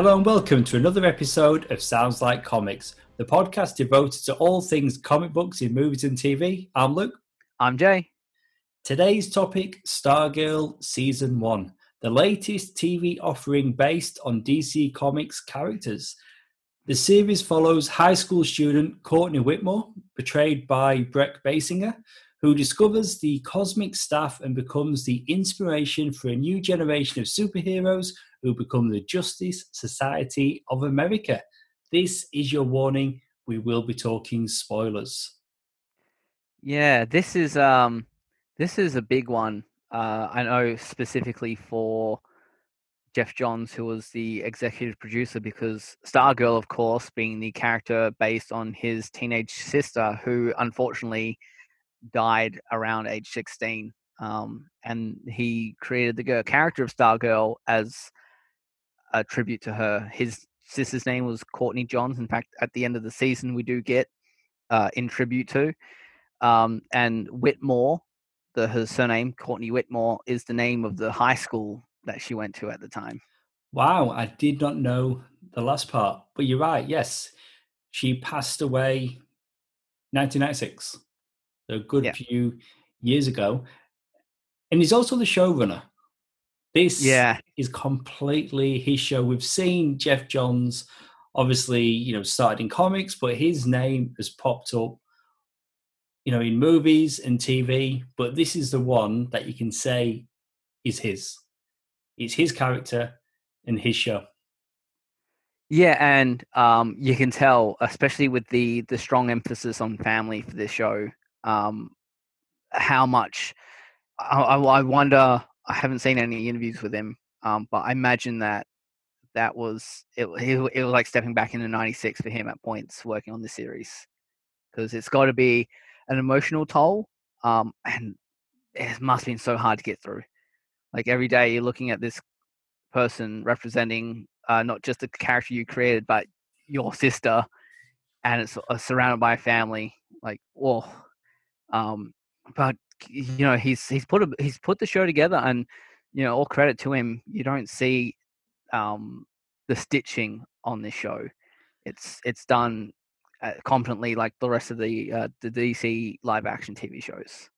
Hello and welcome to another episode of Sounds Like Comics, the podcast devoted to all things comic books in movies and TV. I'm Luke. I'm Jay. Today's topic Stargirl Season 1, the latest TV offering based on DC Comics characters. The series follows high school student Courtney Whitmore, portrayed by Brec Bassinger, who discovers the cosmic staff and becomes the inspiration for a new generation of superheroes who become the Justice Society of America. This is your warning. We will be talking spoilers. Yeah, this is um this is a big one. Uh I know specifically for Geoff Johns, who was the executive producer, because Stargirl, of course, being the character based on his teenage sister, who unfortunately died around age 16. Um, and he created the character of Stargirl as a tribute to her. His sister's name was Courtney Johns. In fact, at the end of the season, we do get uh, in tribute to. Um, and Whitmore, the her surname Courtney Whitmore, is the name of the high school that she went to at the time. Wow, I did not know the last part, but you're right. Yes, she passed away 1996, so a good yeah. few years ago, and he's also the showrunner. This yeah. is completely his show. We've seen Geoff Johns, obviously, you know, started in comics, but his name has popped up, you know, in movies and TV. But this is the one that you can say is his. It's his character and his show. Yeah, and um, you can tell, especially with the the strong emphasis on family for this show, um, how much. I, I wonder I haven't seen any interviews with him, um, but I imagine that that was it, it, it was like stepping back into 96 for him at points working on the series because it's got to be an emotional toll um, and it must have been so hard to get through. Like every day you're looking at this person representing uh, not just the character you created but your sister and it's uh, surrounded by a family like oh um, but you know he's he's put a, he's put the show together and you know all credit to him you don't see um the stitching on this show. It's it's done uh, competently like the rest of the uh, the DC live action TV shows.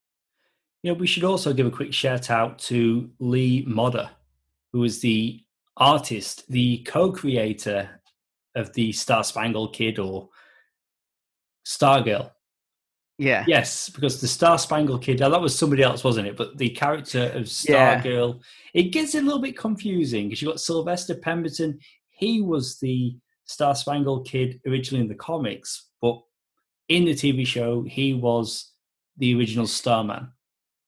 You know we should also give a quick shout out to Lee Moder who is the artist the co-creator of the Star Spangled Kid or Stargirl yeah. Yes, because the Star Spangled Kid, that was somebody else, wasn't it? But the character of Stargirl, yeah. it gets a little bit confusing because you got Sylvester Pemberton. He was the Star Spangled Kid originally in the comics, but in the TV show, he was the original Starman.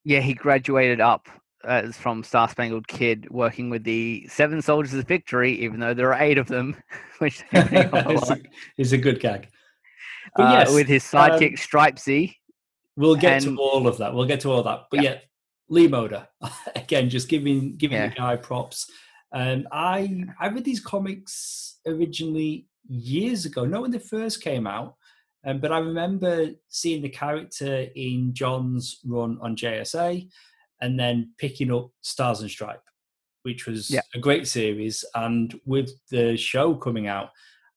Yeah, he graduated up uh, from Star Spangled Kid, working with the Seven Soldiers of Victory, even though there are eight of them, which is a, a good gag uh, yes, with his sidekick um, Stripesy. We'll get and, to all of that. We'll get to all that. But yeah, yeah Lee Moder again, just giving giving yeah. the guy props. Um, I I read these comics originally years ago, not when they first came out, um, but I remember seeing the character in John's run on JSA, and then picking up Stars and Stripe, which was yeah. a great series. And with the show coming out,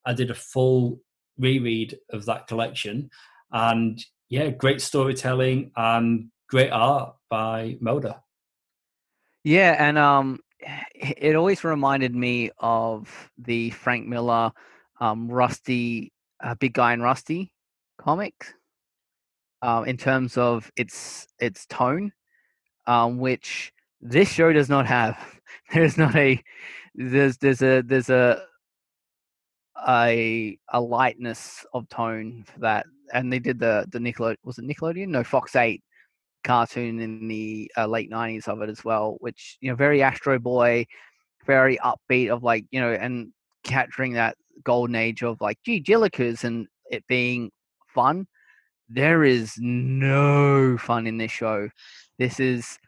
I did a full reread of that collection. And yeah, great storytelling and great art by Moder. Yeah, and um, it always reminded me of the Frank Miller, um, Rusty, uh, Big Guy and Rusty comics. um, in terms of its its tone, um, which this show does not have. There's not a there's there's a there's a a a lightness of tone for that. And they did the the Nickelode was it Nickelodeon? No, Fox Eight cartoon in the uh, late '90s of it as well, which you know very Astro Boy, very upbeat of like you know and capturing that golden age of like gee Jillikers and it being fun. There is no fun in this show. This is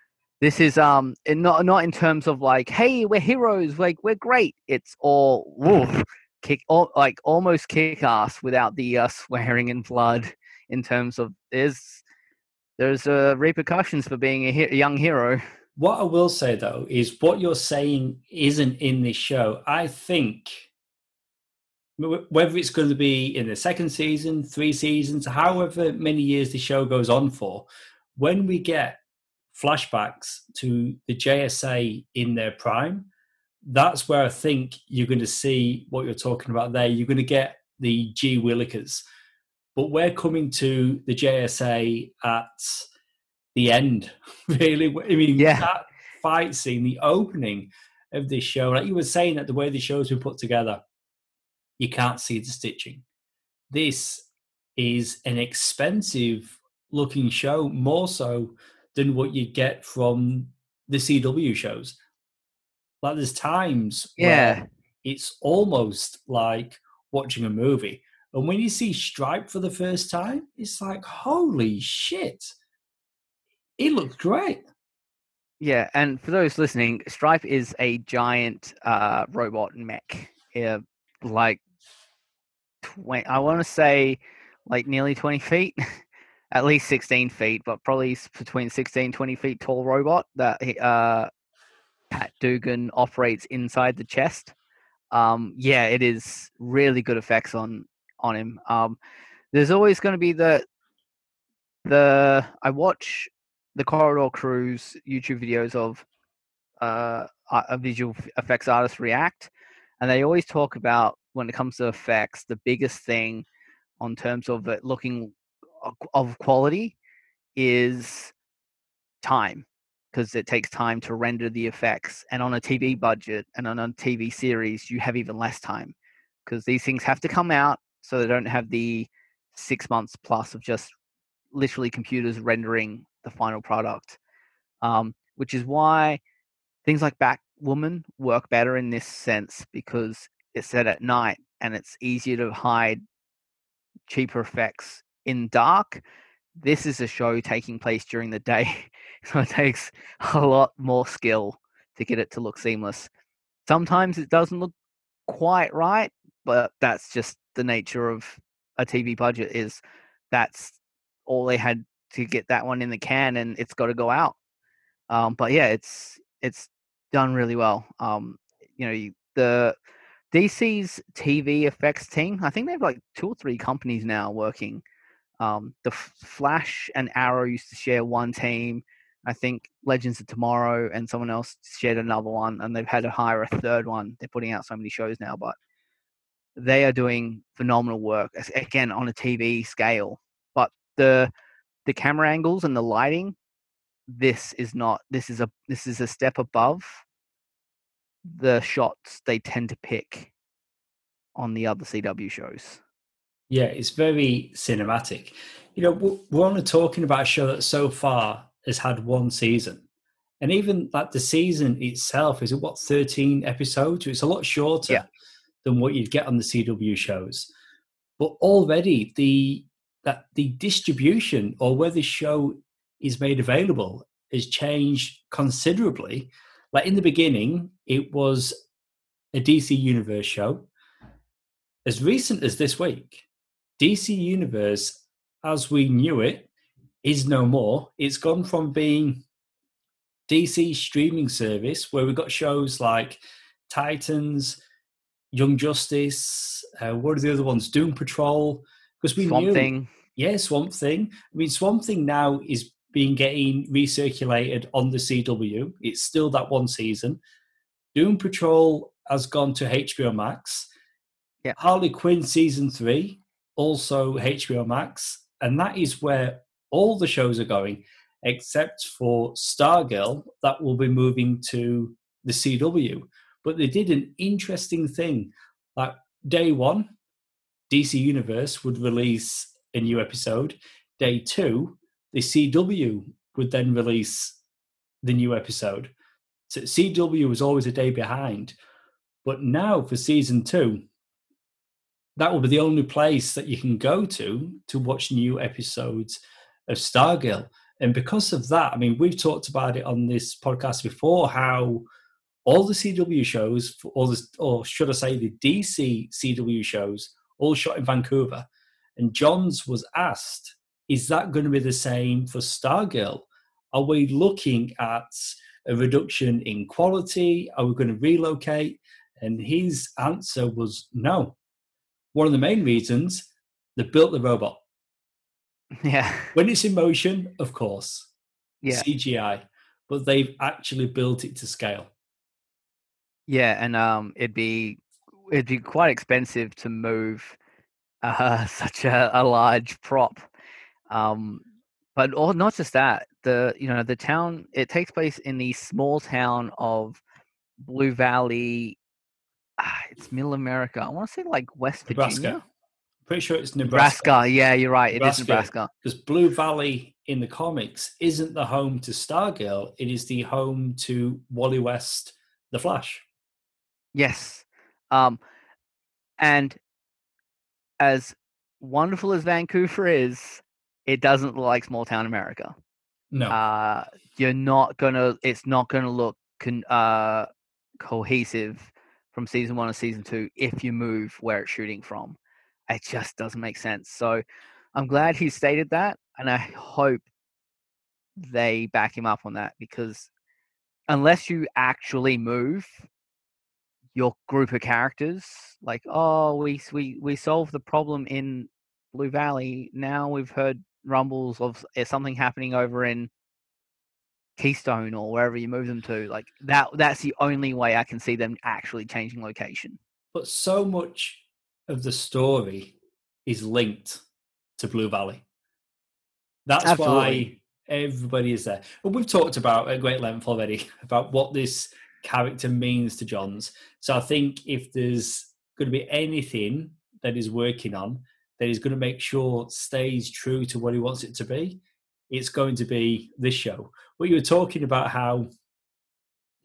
this is um not not in terms of like hey we're heroes like we're great. It's all woof kick all, like almost kick ass without the uh, swearing and blood in terms of there's there's uh, repercussions for being a, he- a young hero. What i will say though is what you're saying isn't in this show. I think whether it's going to be in the second season, three seasons, however many years the show goes on for, when we get flashbacks to the JSA in their prime, that's where I think you're going to see what you're talking about there. You're going to get the G Willikers. But we're coming to the JSA at the end, really. I mean, yeah. that fight scene, the opening of this show, like you were saying, that the way the show's been put together, you can't see the stitching. This is an expensive looking show, more so than what you get from the CW shows. Like there's times yeah. it's almost like watching a movie. And when you see Stripe for the first time, it's like, holy shit. It looks great. Yeah, and for those listening, Stripe is a giant uh, robot mech. Yeah, like 20, I want to say like nearly 20 feet, at least 16 feet, but probably between 16 20 feet tall robot that uh, Pat Dugan operates inside the chest. Um, yeah, it is really good effects on on him. Um, there's always going to be the the I watch the Corridor Crews YouTube videos of uh, a visual effects artists react, and they always talk about when it comes to effects, the biggest thing on terms of it looking of quality is time because it takes time to render the effects and on a tv budget and on a tv series you have even less time because these things have to come out so they don't have the six months plus of just literally computers rendering the final product um, which is why things like batwoman work better in this sense because it's set at night and it's easier to hide cheaper effects in dark. This is a show taking place during the day, so it takes a lot more skill to get it to look seamless. Sometimes it doesn't look quite right, but that's just the nature of a TV budget is that's all they had to get that one in the can and it's got to go out. Um, but yeah, it's it's done really well. Um, you know, the DC's TV effects team, I think they have like two or three companies now working. Um, the Flash and Arrow used to share one team. I think Legends of Tomorrow and someone else shared another one, and they've had to hire a third one. They're putting out so many shows now, but they are doing phenomenal work again on a TV scale. But the the camera angles and the lighting, this is not. This is a this is a step above the shots they tend to pick on the other CW shows. Yeah, it's very cinematic. You know, we're only talking about a show that so far has had one season. And even like the season itself is what 13 episodes. It's a lot shorter yeah. than what you'd get on the CW shows. But already the that the distribution or where the show is made available has changed considerably like in the beginning, it was a DC Universe show. As recent as this week, DC Universe, as we knew it, is no more. It's gone from being DC streaming service where we've got shows like Titans, Young Justice, uh, what are the other ones? Doom Patrol. Because we Swamp knew, Thing. Yeah, Swamp Thing. I mean, Swamp Thing now is being getting recirculated on the CW. It's still that one season. Doom Patrol has gone to HBO Max. Yeah. Harley Quinn season three, also HBO Max. And that is where all the shows are going, except for Stargirl, that will be moving to the CW. But they did an interesting thing. Like day one, DC Universe would release a new episode. Day two, the CW would then release the new episode. So CW was always a day behind. But now for season two, that will be the only place that you can go to to watch new episodes of Stargirl. And because of that, I mean, we've talked about it on this podcast before how all the CW shows, all the, or should I say, the DC CW shows, all shot in Vancouver. And Johns was asked is that going to be the same for Stargirl? Are we looking at a reduction in quality? Are we going to relocate? And his answer was no. One of the main reasons they built the robot. Yeah. When it's in motion, of course, Yeah. CGI, but they've actually built it to scale. Yeah, and um, it'd be it'd be quite expensive to move uh, such a, a large prop. Um, but or not just that, the you know the town it takes place in the small town of Blue Valley. Ah, it's Middle America. I want to say like West Nebraska. Virginia, Pretty sure it's Nebraska. Nebraska. Yeah, you're right. It is Nebraska. Nebraska. Because Blue Valley in the comics isn't the home to Stargirl, it is the home to Wally West, the Flash. Yes. Um, and as wonderful as Vancouver is, it doesn't look like small town America. No. Uh, you're not gonna. It's not gonna look con- uh, cohesive from season one to season two if you move where it's shooting from. It just doesn't make sense. So I'm glad he stated that, and I hope they back him up on that because unless you actually move your group of characters, like oh we we we solved the problem in Blue Valley, now we've heard rumbles of eh, something happening over in Keystone or wherever you move them to. Like that that's the only way I can see them actually changing location. but so much of the story is linked to Blue Valley. That's why everybody is there. But we've talked about at great length already about what this character means to Johns. So I think if there's going to be anything that he's working on that he's going to make sure stays true to what he wants it to be, it's going to be this show. What you were talking about how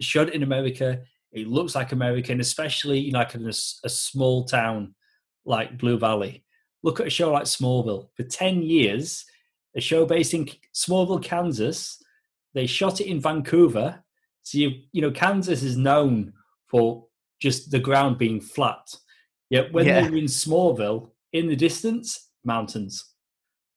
shot in America, it looks like America, and especially like in a, a small town like Blue Valley. Look at a show like Smallville. For 10 years, a show based in Smallville, Kansas, they shot it in Vancouver. So, you, you know, Kansas is known for just the ground being flat. Yet when Yeah. they were in Smallville, in the distance, mountains.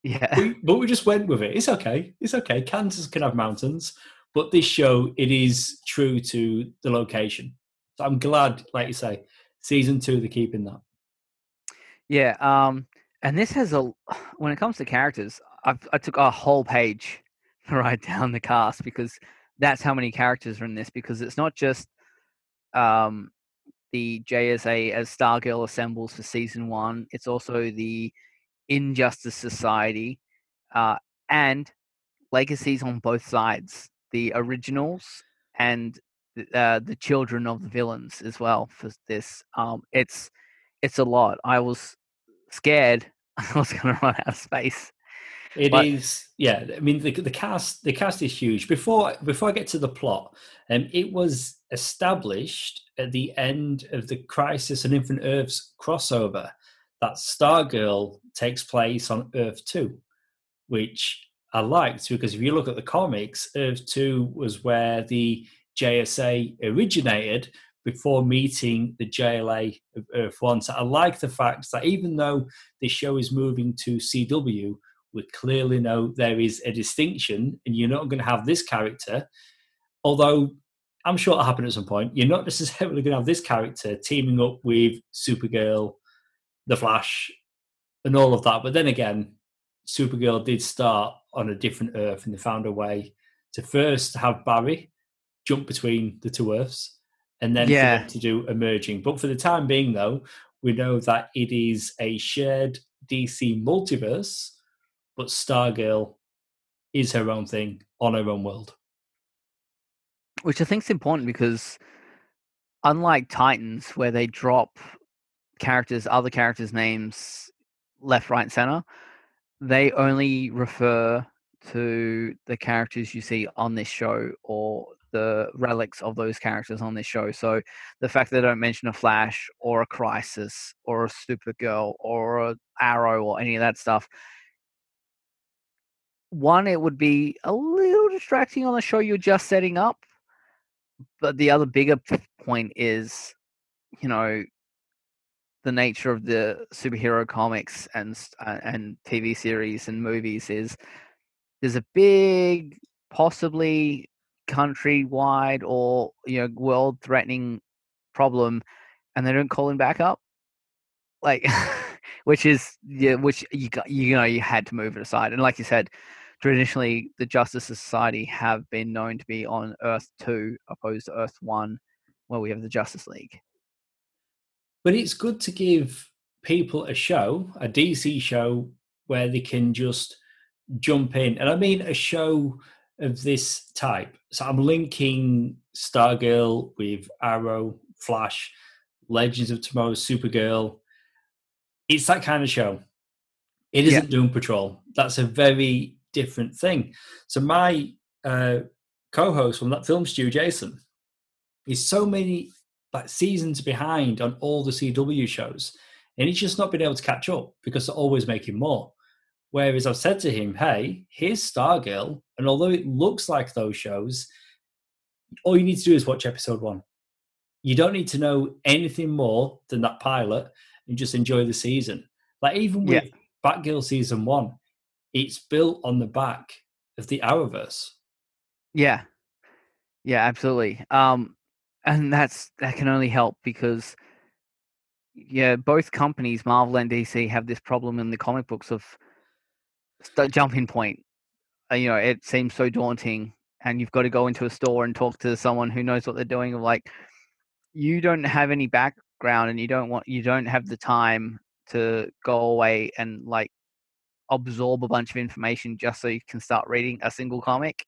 Yeah. We, but we just went with it. It's okay. It's okay. Kansas can have mountains, but this show it is true to the location. So I'm glad, like you say, season two they're keeping that. Yeah, um, and this has a when it comes to characters, I've, I took a whole page to write down the cast because that's how many characters are in this. Because it's not just um, the JSA as Stargirl assembles for season one; it's also the Injustice Society uh, and legacies on both sides, the originals and the, uh, the children of the villains as well. For this, um, it's it's a lot. I was scared I was going to run out of space. It is, But- yeah. I mean, the, the cast the cast is huge. Before before I get to the plot, um, it was established at the end of the Crisis on Infinite Earths crossover that Stargirl takes place on Earth Two, which I liked because if you look at the comics, Earth Two was where the JSA originated before meeting the JLA of Earth One. So I like the fact that even though this show is moving to CW, we clearly know there is a distinction, and you're not going to have this character. Although I'm sure it'll happen at some point, you're not necessarily going to have this character teaming up with Supergirl, The Flash, and all of that. But then again, Supergirl did start on a different Earth, and they found a way to first have Barry jump between the two Earths, and then Yeah. to do emerging. But for the time being, though, we know that it is a shared DC multiverse, but Stargirl is her own thing on her own world. which I think is important because unlike Titans, where they drop characters, other characters' names left, right, center, they only refer to the characters you see on this show or the relics of those characters on this show. So the fact they don't mention a Flash or a Crisis or a Supergirl or a Arrow or any of that stuff. One, it would be a little distracting on the show you're just setting up but the other bigger point is, you know, the nature of the superhero comics and uh, and TV series and movies is there's a big, possibly countrywide or you know world-threatening problem, and they don't call him back up. like which is yeah which you got you know you had to move it aside and like you said traditionally the justice society have been known to be on earth 2 opposed to earth 1 where we have the justice league but it's good to give people a show a dc show where they can just jump in and i mean a show of this type so i'm linking stargirl with arrow flash legends of tomorrow supergirl it's that kind of show. It isn't yeah. Doom Patrol. That's a very different thing. So my uh, co-host from that film, Stu Jason, is so many like seasons behind on all the CW shows, and he's just not been able to catch up because they're always making more. Whereas I've said to him, "Hey, here's Stargirl," and although it looks like those shows, all you need to do is watch episode one. You don't need to know anything more than that pilot and just enjoy the season. Like even with yeah. Batgirl season one, it's built on the back of the Arrowverse. Yeah, yeah, absolutely. Um, and that's that can only help because yeah, both companies, Marvel and DC, have this problem in the comic books of jumping point. Uh, you know, it seems so daunting, and you've got to go into a store and talk to someone who knows what they're doing. Of like, you don't have any background, and you don't want you don't have the time to go away and like absorb a bunch of information just so you can start reading a single comic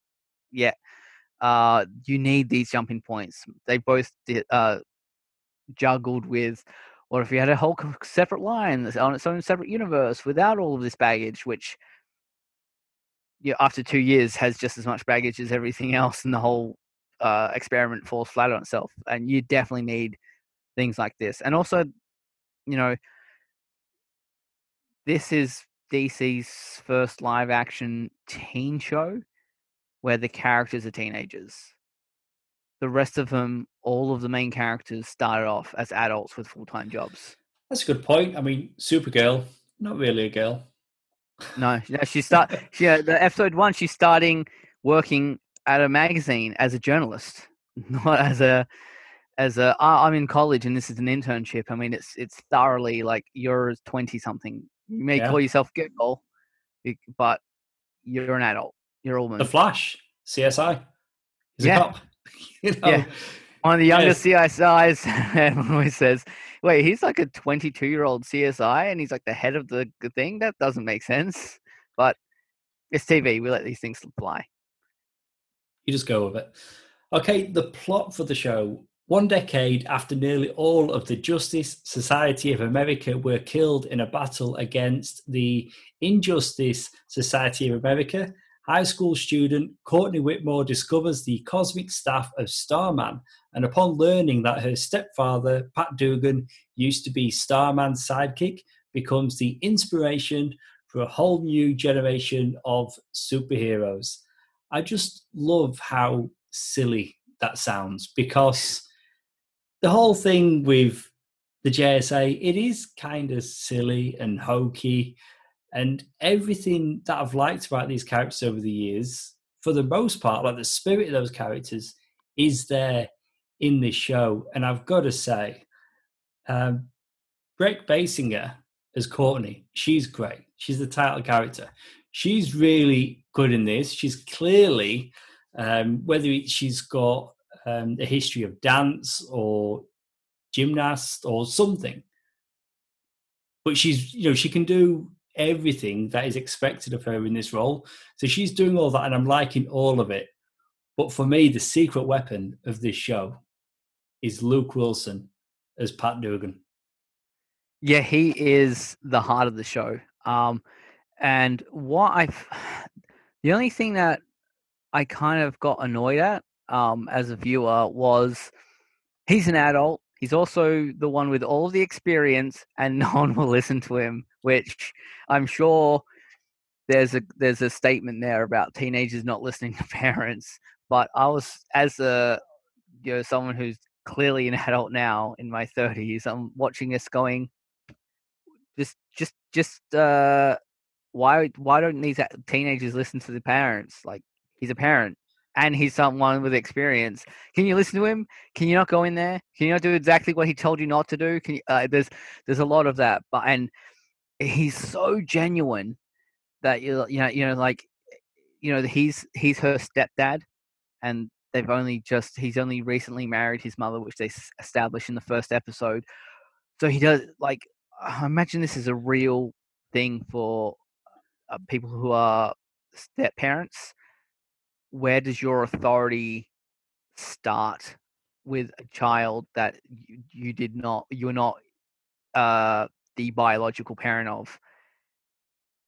yeah uh you need these jumping points they both did, uh juggled with or if you had a whole separate line on its own separate universe without all of this baggage which yeah, after two years has just as much baggage as everything else and the whole uh, experiment falls flat on itself and you definitely need things like this. And also, you know, this is DC's first live action teen show where the characters are teenagers. The rest of them, all of the main characters started off as adults with full time jobs. That's a good point. I mean, Supergirl, not really a girl. No, no, she start. She, uh, the episode one, she's starting working at a magazine as a journalist, not as a as a I'm in college and this is an internship. I mean, it's it's thoroughly like you're twenty something. You may yeah. call yourself girl, but you're an adult. You're all the Flash, CSI. He's yeah. you know? Yeah. One of the youngest yes. CSIs always says, "Wait, he's like a 22 year old CSI, and he's like the head of the thing. That doesn't make sense." But it's TV. We let these things fly. You just go with it. Okay, the plot for the show one decade after nearly all of the Justice Society of America were killed in a battle against the Injustice Society of America, high school student Courtney Whitmore discovers the cosmic staff of Starman, and upon learning that her stepfather, Pat Dugan, used to be Starman's sidekick, becomes the inspiration for a whole new generation of superheroes. I just love how silly that sounds because the whole thing with the JSA, it is kind of silly and hokey, and everything that I've liked about these characters over the years, for the most part, like the spirit of those characters, is there in this show. And I've got to say, um, Brec Bassinger as Courtney, she's great. She's the title character. She's really good in this. She's clearly, um, whether she's got um, a history of dance or gymnast or something. But she's, you know, she can do everything that is expected of her in this role. So she's doing all that, and I'm liking all of it. But for me, the secret weapon of this show is Luke Wilson as Pat Dugan. Yeah, he is the heart of the show. Um, and what I, the only thing that I kind of got annoyed at um, as a viewer was he's an adult. He's also the one with all the experience, and no one will listen to him. Which I'm sure there's a there's a statement there about teenagers not listening to parents. But I was as a you know someone who's clearly an adult now in my 30s. I'm watching this going, just just just uh, why why don't these teenagers listen to the parents? Like he's a parent and he's someone with experience. Can you listen to him? Can you not go in there? Can you not do exactly what he told you not to do? Can you, uh, there's there's a lot of that, but and he's so genuine that you you know you know like you know he's he's her stepdad, and they've only just he's only recently married his mother, which they established in the first episode. So he does like I imagine this is a real thing for uh, people who are step parents where does your authority start with a child that you, you did not you're not uh the biological parent of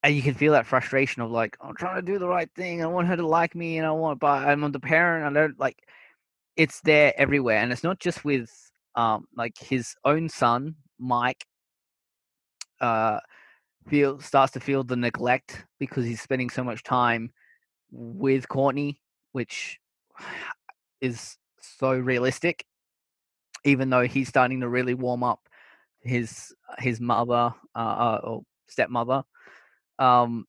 and you can feel that frustration of like i'm trying to do the right thing i want her to like me and i want but i'm the parent i don't like it's there everywhere and it's not just with um like his own son mike uh feel starts to feel the neglect because he's spending so much time with Courtney, which is so realistic. Even though he's starting to really warm up his his mother uh, uh or stepmother, um,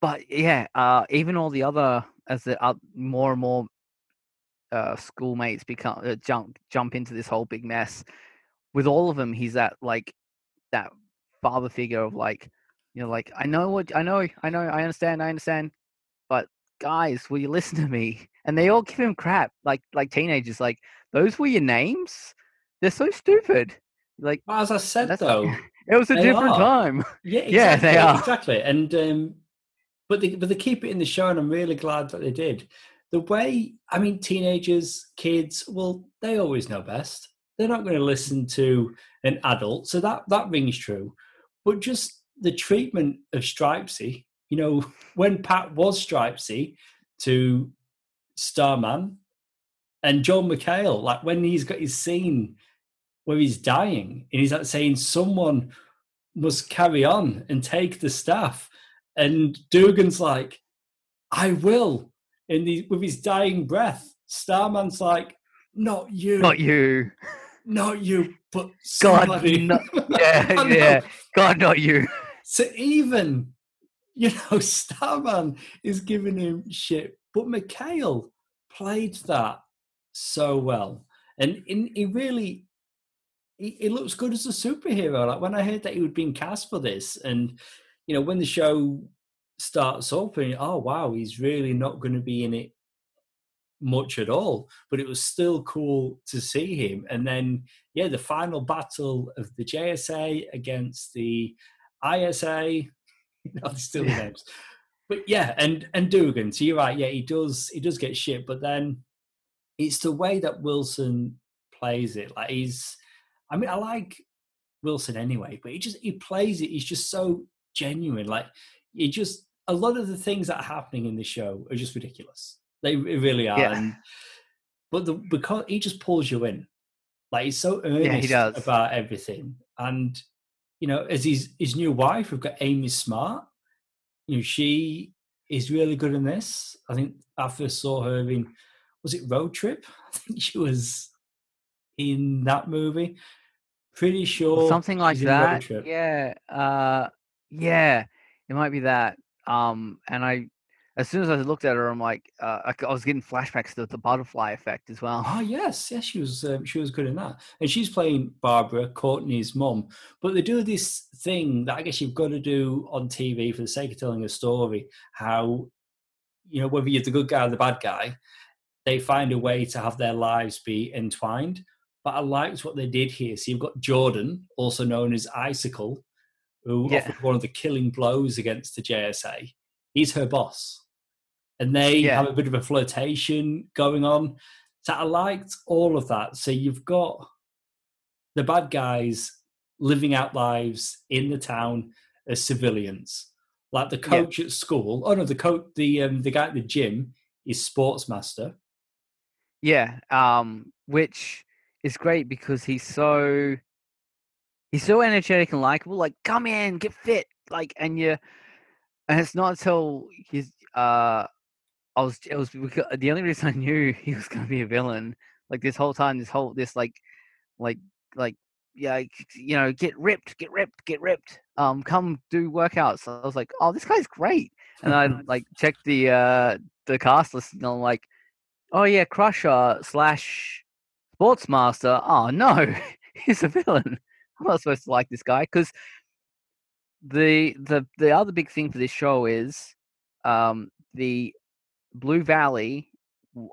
but yeah, uh, even all the other as the uh, more and more uh, schoolmates become uh, jump jump into this whole big mess. With all of them, he's that like that father figure of like, you know, like I know what I know, I know, I understand, I understand, but guys, will you listen to me? And they all give him crap, like like teenagers, like those were your names. They're so stupid. Like well, as I said though, it was a different are. time. Yeah, exactly, yeah, they are exactly. And um, but they but they keep it in the show, and I'm really glad that they did. The way I mean, teenagers, kids, well, they always know best. They're not going to listen to an adult, so that that rings true. But just the treatment of Stripesy, you know, when Pat was Stripesy to Starman and Joel McHale, like when he's got his scene where he's dying and he's like saying someone must carry on and take the staff. And Dugan's like, I will. And the, with his dying breath, Starman's like, not you. Not you. Not you, but somebody. God, no, yeah, yeah. God, not you. So even, you know, Starman is giving him shit, but McHale played that so well. And in, he really, he, he, looks good as a superhero. Like when I heard that he was being cast for this, and, you know, when the show starts up, and oh, wow, he's really not going to be in it much at all, but it was still cool to see him. And then, yeah, the final battle of the JSA against the ISA, still yeah. names. But yeah, and and Dugan. So you're right. Yeah, he does he does get shit, but then it's the way that Wilson plays it. Like he's, I mean, I like Wilson anyway, but he just he plays it. He's just so genuine. Like he just a lot of the things that are happening in the show are just ridiculous. They really are. Yeah. And, but the because he just pulls you in, like he's so earnest yeah, he about everything, and you know, as his his new wife, we've got Amy Smart. You know, she is really good in this. I think I first saw her in was it Road Trip? I think she was in that movie. Pretty sure something like that. Yeah, uh, yeah, it might be that. Um, and I as soon as I looked at her, I'm like, uh, I, I, was getting flashbacks to the butterfly effect as well. Oh yes, yes, she was um, she was good in that, and she's playing Barbara Courtney's mom. But they do this thing that I guess you've got to do on TV for the sake of telling a story. How you know whether you're the good guy or the bad guy, they find a way to have their lives be entwined. But I liked what they did here. So you've got Jordan, also known as Icicle, who yeah. offered one of the killing blows against the JSA. He's her boss and they yeah. have a bit of a flirtation going on. So I liked all of that. So you've got the bad guys living out lives in the town as civilians, like the coach yeah. at school. Oh no, the coach, the um, the guy at the gym is sportsmaster. Yeah, um, which is great because he's so he's so energetic and likable. Like, come in, get fit, like, and you, and it's not until he's uh I was it was the only reason I knew he was going to be a villain. Like this whole time, this whole this like like like yeah, you know, get ripped, get ripped, get ripped. Um, come do workouts. So I was like, oh, this guy's great. And I like checked the uh the cast list, and I'm like, oh yeah, Crusher slash Sportsmaster. Oh no, he's a villain. I'm not supposed to like this guy because the the the other big thing for this show is um, the Blue Valley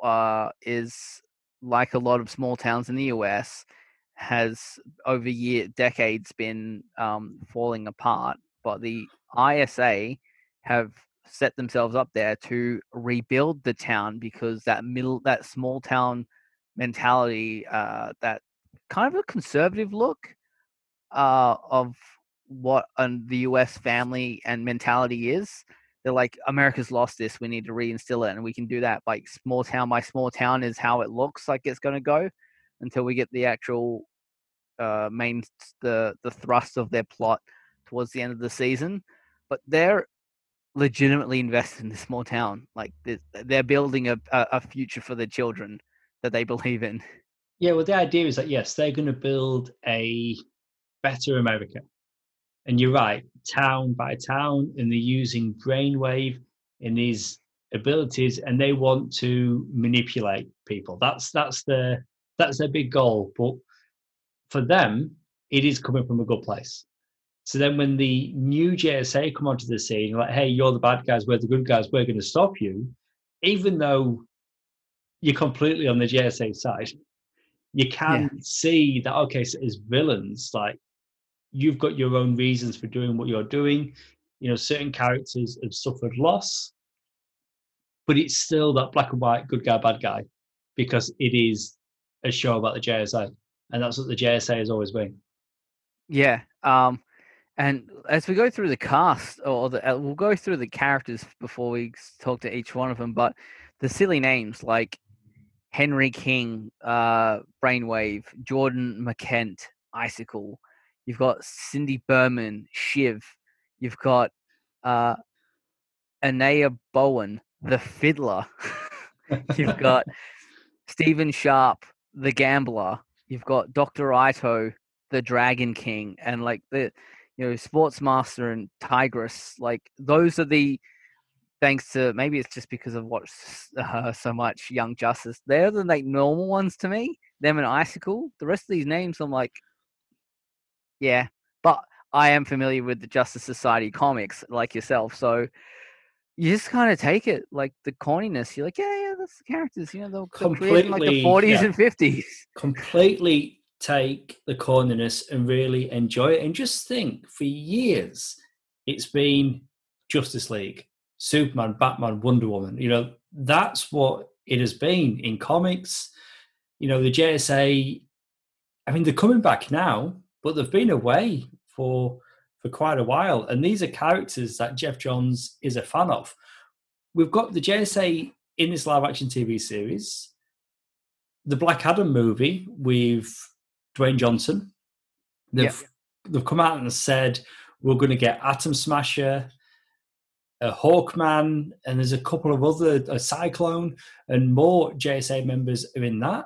uh, is like a lot of small towns in the US has over year decades been um, falling apart, but the ISA have set themselves up there to rebuild the town because that middle that small town mentality uh, that kind of a conservative look uh, of what the US family and mentality is. They're like, America's lost this. We need to reinstill it, and we can do that. Like small town by small town is how it looks like it's going to go until we get the actual uh, main the the thrust of their plot towards the end of the season. But they're legitimately invested in this small town. Like they're, they're building a, a future for their children that they believe in. Yeah, well, the idea is that yes, they're going to build a better America. And you're right, town by town, and they're using brainwave in these abilities, and they want to manipulate people. That's that's their that's their big goal. But for them, it is coming from a good place. So then, when the new JSA come onto the scene, like, "Hey, you're the bad guys, we're the good guys, we're going to stop you," even though you're completely on the JSA side, you can yeah. see that okay, so as villains, like you've got your own reasons for doing what you're doing. You know, certain characters have suffered loss, but it's still that black and white good guy, bad guy, because it is a show about the JSA, and that's what the JSA has always been. Yeah, um, and as we go through the cast, or the, uh, we'll go through the characters before we talk to each one of them, but the silly names like Henry King, uh, Brainwave, Jordan Mahkent, Icicle, You've got Cindy Burman, Shiv. You've got uh, Anaya Bowin, the fiddler. You've got Steven Sharpe, the gambler. You've got Dr. Ito, the Dragon King, and like the you know Sportsmaster and Tigress. Like those are the thanks to maybe it's just because I've watched uh, so much Young Justice. They're the like normal ones to me. Them and Icicle. The rest of these names, I'm like, yeah, but I am familiar with the Justice Society comics like yourself, so you just kind of take it like the corniness. You're like, yeah, yeah, that's the characters. You know, they'll completely like the 40s yeah, and 50s. Completely take the corniness and really enjoy it, and just think for years it's been Justice League, Superman, Batman, Wonder Woman. You know, that's what it has been in comics. You know, the JSA. I mean, they're coming back now but they've been away for for quite a while, and these are characters that Geoff Johns is a fan of. We've got the JSA in this live action TV series, the Black Adam movie with Dwayne Johnson. They've yeah. they've come out and said we're going to get Atom Smasher, a Hawkman, and there's a couple of other a Cyclone, and more JSA members are in that.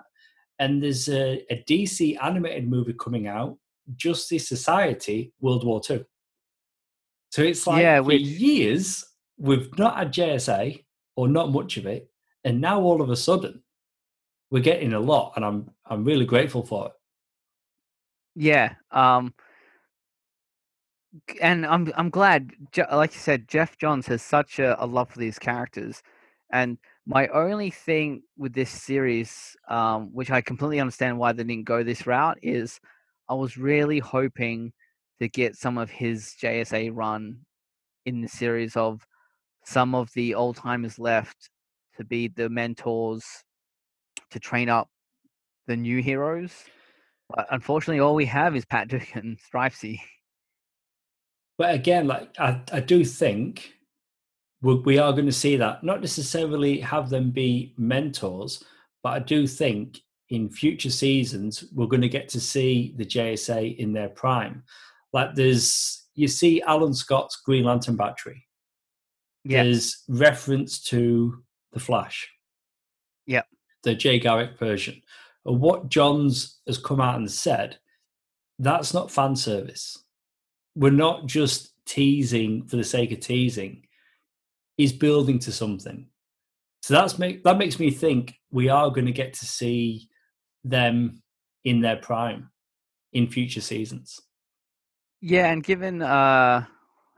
And there's a, a DC animated movie coming out Justice Society World War Two. So it's like yeah, for years we've not had JSA or not much of it, and now all of a sudden we're getting a lot, and I'm I'm really grateful for it. Yeah, um, and I'm I'm glad. Like you said, Geoff Johns has such a, a love for these characters, and my only thing with this series, um, which I completely understand why they didn't go this route, is I was really hoping to get some of his JSA run in the series of some of the old timers left to be the mentors to train up the new heroes. But unfortunately, all we have is Patrick and Stripesy. But again, like I, I do think we, we are going to see that not necessarily have them be mentors, but I do think in future seasons, we're going to get to see the JSA in their prime. Like there's, you see Alan Scott's Green Lantern battery. Yeah. There's reference to the Flash. Yeah. The Jay Garrick version. And what Johns has come out and said, that's not fan service. We're not just teasing for the sake of teasing. is building to something. So that's make that makes me think we are going to get to see them in their prime in future seasons. Yeah, and given uh,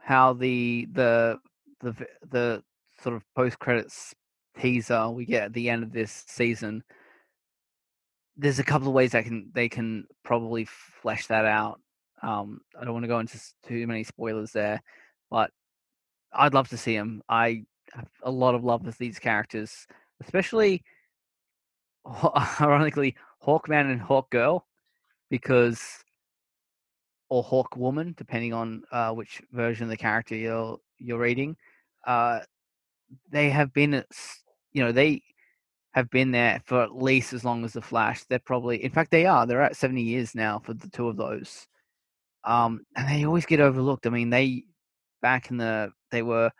how the the the the sort of post credits teaser we get at the end of this season, there's a couple of ways they can they can probably flesh that out. Um, I don't want to go into too many spoilers there, but I'd love to see them. I have a lot of love with these characters, especially ironically Hawkman and Hawkgirl, because or Hawk Woman, depending on uh, which version of the character you're you're reading. Uh, they have been, you know, they have been there for at least as long as the Flash. They're probably, in fact, they are. They're at seventy years now for the two of those, um, and they always get overlooked. I mean, they back in the they were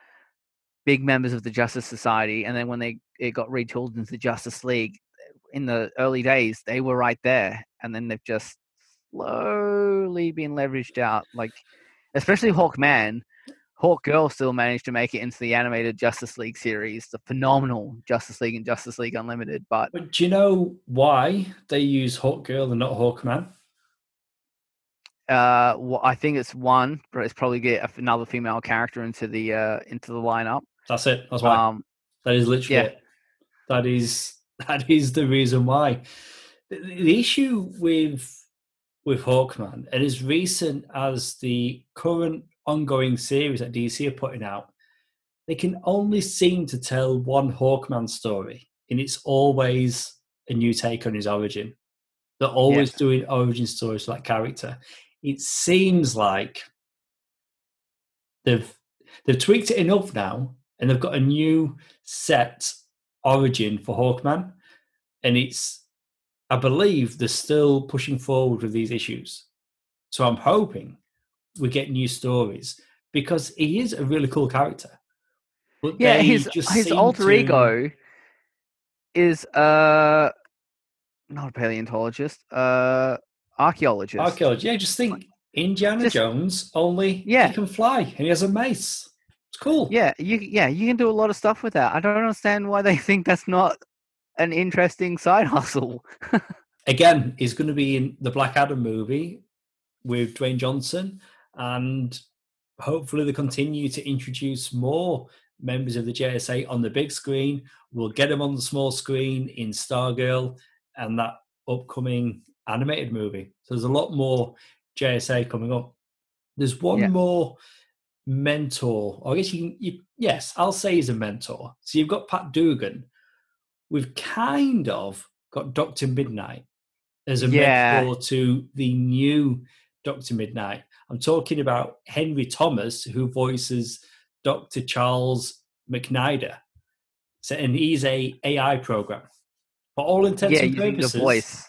big members of the Justice Society, and then when they it got retooled into the Justice League in the early days, they were right there, and then they've just slowly been leveraged out. Like, especially Hawkman, Hawk Girl still managed to make it into the animated Justice League series, the phenomenal Justice League and Justice League Unlimited. But, but do you know why they use Hawk Girl and not Hawkman? Uh, well, I think it's one, but it's probably get another female character into the uh into the lineup. That's it. That's why. Um, that is literally yeah. it. That is that is the reason why. The, the issue with with Hawkman, and as recent as the current ongoing series that DC are putting out, they can only seem to tell one Hawkman story, and it's always a new take on his origin. They're always yes. doing origin stories for that character. It seems like they've they've tweaked it enough now, and they've got a new set origin for Hawkman, and it's I believe they're still pushing forward with these issues. So I'm hoping we get new stories because he is a really cool character. But yeah, his his alter to... ego is uh not a paleontologist, uh archaeologist. Archaeologist. Yeah, just think Indiana just, Jones only yeah. he can fly and he has a mace. It's cool. Yeah, you yeah, you can do a lot of stuff with that. I don't understand why they think that's not an interesting side hustle. Again, he's going to be in the Black Adam movie with Dwayne Johnson, and hopefully they continue to introduce more members of the JSA on the big screen. We'll get them on the small screen in Stargirl and that upcoming animated movie. So there's a lot more JSA coming up. There's one yeah. more mentor. I guess you can. You, yes, I'll say he's a mentor. So you've got Pat Dugan, we've kind of got Doctor Midnight as a yeah. mentor to the new Doctor Midnight. I'm talking about Henry Thomas, who voices Dr. Charles McNider. So, and he's a AI program. For all intents yeah, and purposes, the voice.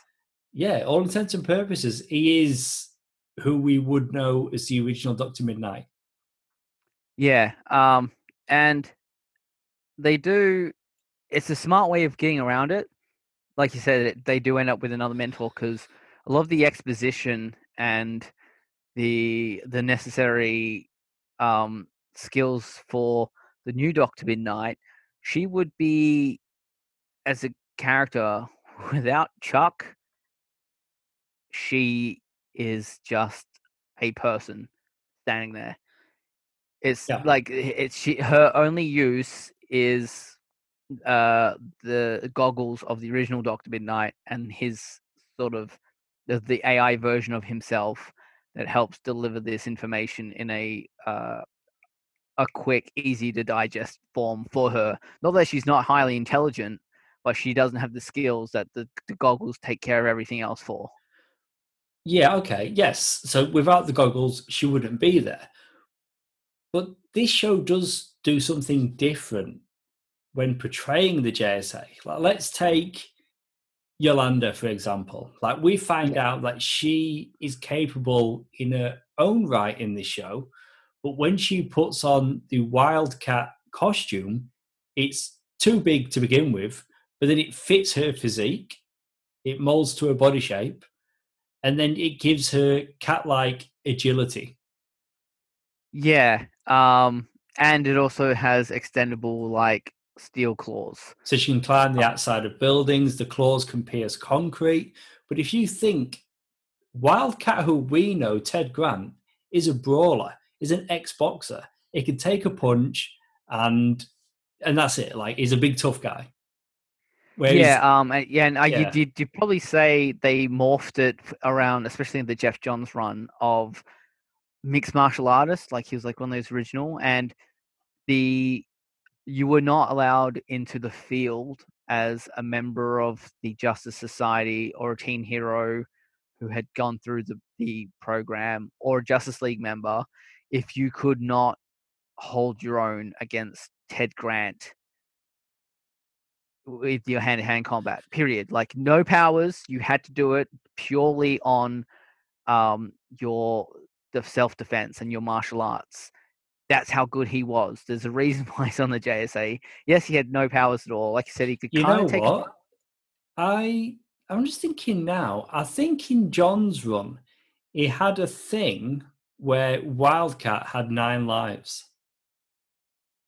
Yeah, all intents and purposes, he is who we would know as the original Doctor Midnight. Yeah, um, and they do it's a smart way of getting around it. Like you said, they do end up with another mentor because a lot of the exposition and the the necessary um, skills for the new Doctor Midnight, she would be as a character without Chuck. She is just a person standing there. It's yeah. like it's she her only use is uh, the goggles of the original Doctor Midnight and his sort of the, the AI version of himself that helps deliver this information in a uh, a quick, easy to digest form for her. Not that she's not highly intelligent, but she doesn't have the skills that the, the goggles take care of everything else for. Yeah, okay, yes. So without the goggles, she wouldn't be there. But this show does do something different when portraying the JSA. Like, let's take Yolanda, for example. Like, we find yeah. out that she is capable in her own right in this show, but when she puts on the Wildcat costume, it's too big to begin with, but then it fits her physique, it molds to her body shape, and then it gives her cat like agility. Yeah. Um, and it also has extendable like steel claws. So she can climb the outside of buildings. The claws can pierce concrete. But if you think Wildcat, who we know, Ted Grant, is a brawler, is an ex-boxer. He can take a punch and and that's it. Like he's a big tough guy. Whereas, yeah, um, yeah, and uh, yeah. you did you probably say they morphed it around, especially in the Geoff Johns run of mixed martial artist. Like he was like one of those original, and the you were not allowed into the field as a member of the Justice Society or a teen hero who had gone through the, the program or a Justice League member if you could not hold your own against Ted Grant with your hand to hand combat, period. Like no powers, you had to do it purely on um, your the self defense and your martial arts that's how good he was. There's a reason why he's on the JSA. Yes, he had no powers at all. Like I said, he could you kind know of take. What? I I'm just thinking now. I think in Johns' run, he had a thing where Wildcat had nine lives.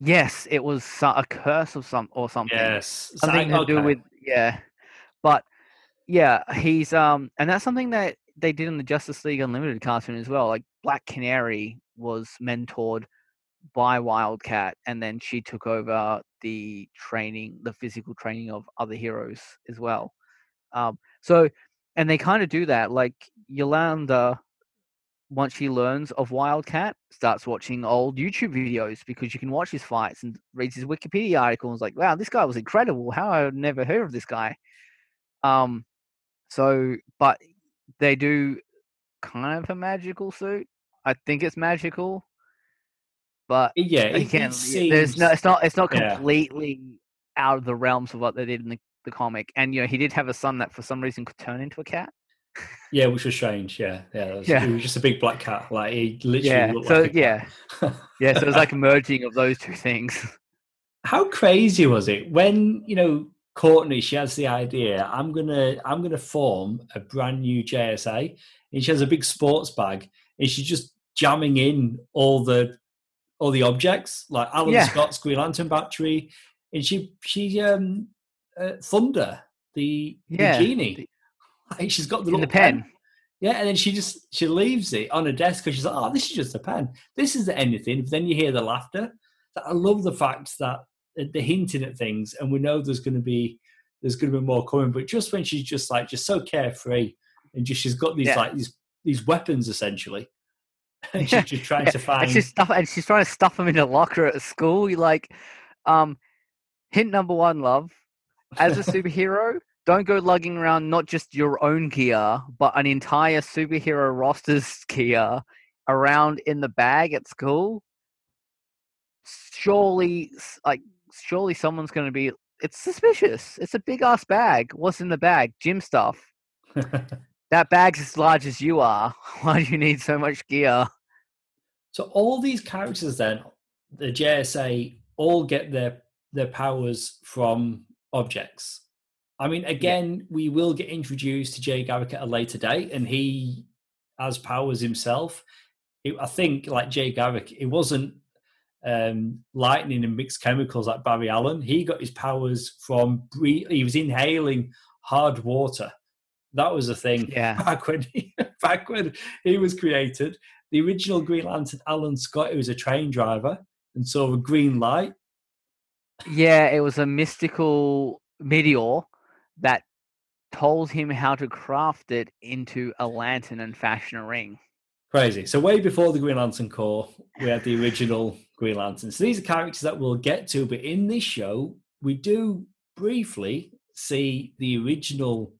Yes, it was a curse of some or something. Yes, something I, to do with yeah, but yeah, he's um, and that's something that they did in the Justice League Unlimited cartoon as well. Like Black Canary was mentored by Wildcat, and then she took over the training, the physical training of other heroes as well. Um, so, and they kind of do that. Like Yolanda, once she learns of Wildcat, starts watching old YouTube videos because you can watch his fights and reads his Wikipedia article and is like, "Wow, this guy was incredible! How I never heard of this guy." Um, so, but they do kind of a magical suit. I think it's magical but yeah, it, again, it seems, there's no, it's not, it's not yeah. completely out of the realms of what they did in the, the comic. And you know, he did have a son that for some reason could turn into a cat. Yeah, which was strange. Yeah, yeah, it was, yeah. He was just a big black cat. Like he literally. Yeah. so like yeah, yeah. So it was like a merging of those two things. How crazy was it when you know Courtney? She has the idea. I'm gonna I'm gonna form a brand new JSA, and she has a big sports bag, and she's just jamming in all the all the objects, like Alan yeah. Scott's Green Lantern battery, and she she um uh, Thunder the, yeah. the genie. Like she's got the little the pen. pen. Yeah, and then she just she leaves it on her desk because she's like, "Oh, this is just a pen. This isn't anything." But then you hear the laughter. I love the fact that they're hinting at things, and we know there's going to be there's going to be more coming. But just when she's just like just so carefree, and just she's got these yeah. like these these weapons essentially, and she's just trying yeah. to find. And she's, stuff, and she's trying to stuff them in a locker at school. You like, um, hint number one, love. As a superhero, don't go lugging around not just your own gear, but an entire superhero roster's gear around in the bag at school. Surely, like, surely someone's going to be. It's suspicious. It's a big ass bag. What's in the bag? Gym stuff. that bag's as large as you are. Why do you need so much gear? So all these characters then, the JSA, all get their their powers from objects. I mean, again, yeah. we will get introduced to Jay Garrick at a later date, and he has powers himself. It, I think, like Jay Garrick, it wasn't um, lightning and mixed chemicals like Barry Allen. He got his powers from he was inhaling hard water. That was a thing yeah. back when he, back when he was created the original Green Lantern, Alan Scott, who was a train driver and saw a green light. Yeah, it was a mystical meteor that told him how to craft it into a lantern and fashion a ring. Crazy. So way before the Green Lantern Corps, we had the original Green Lantern. So these are characters that we'll get to, but in this show, we do briefly see the original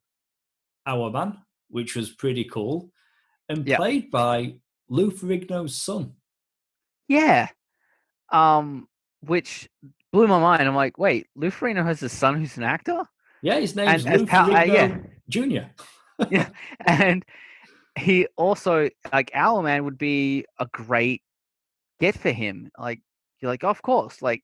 Hourman, which was pretty cool, and yep. played by Lou Ferrigno's son. Yeah. Um, which blew my mind. I'm like, wait, Lou Ferrigno has a son who's an actor? Yeah, his name's and, pa- uh, yeah. Jr. yeah, and he also like Hourman would be a great get for him. Like you're like, oh, of course, like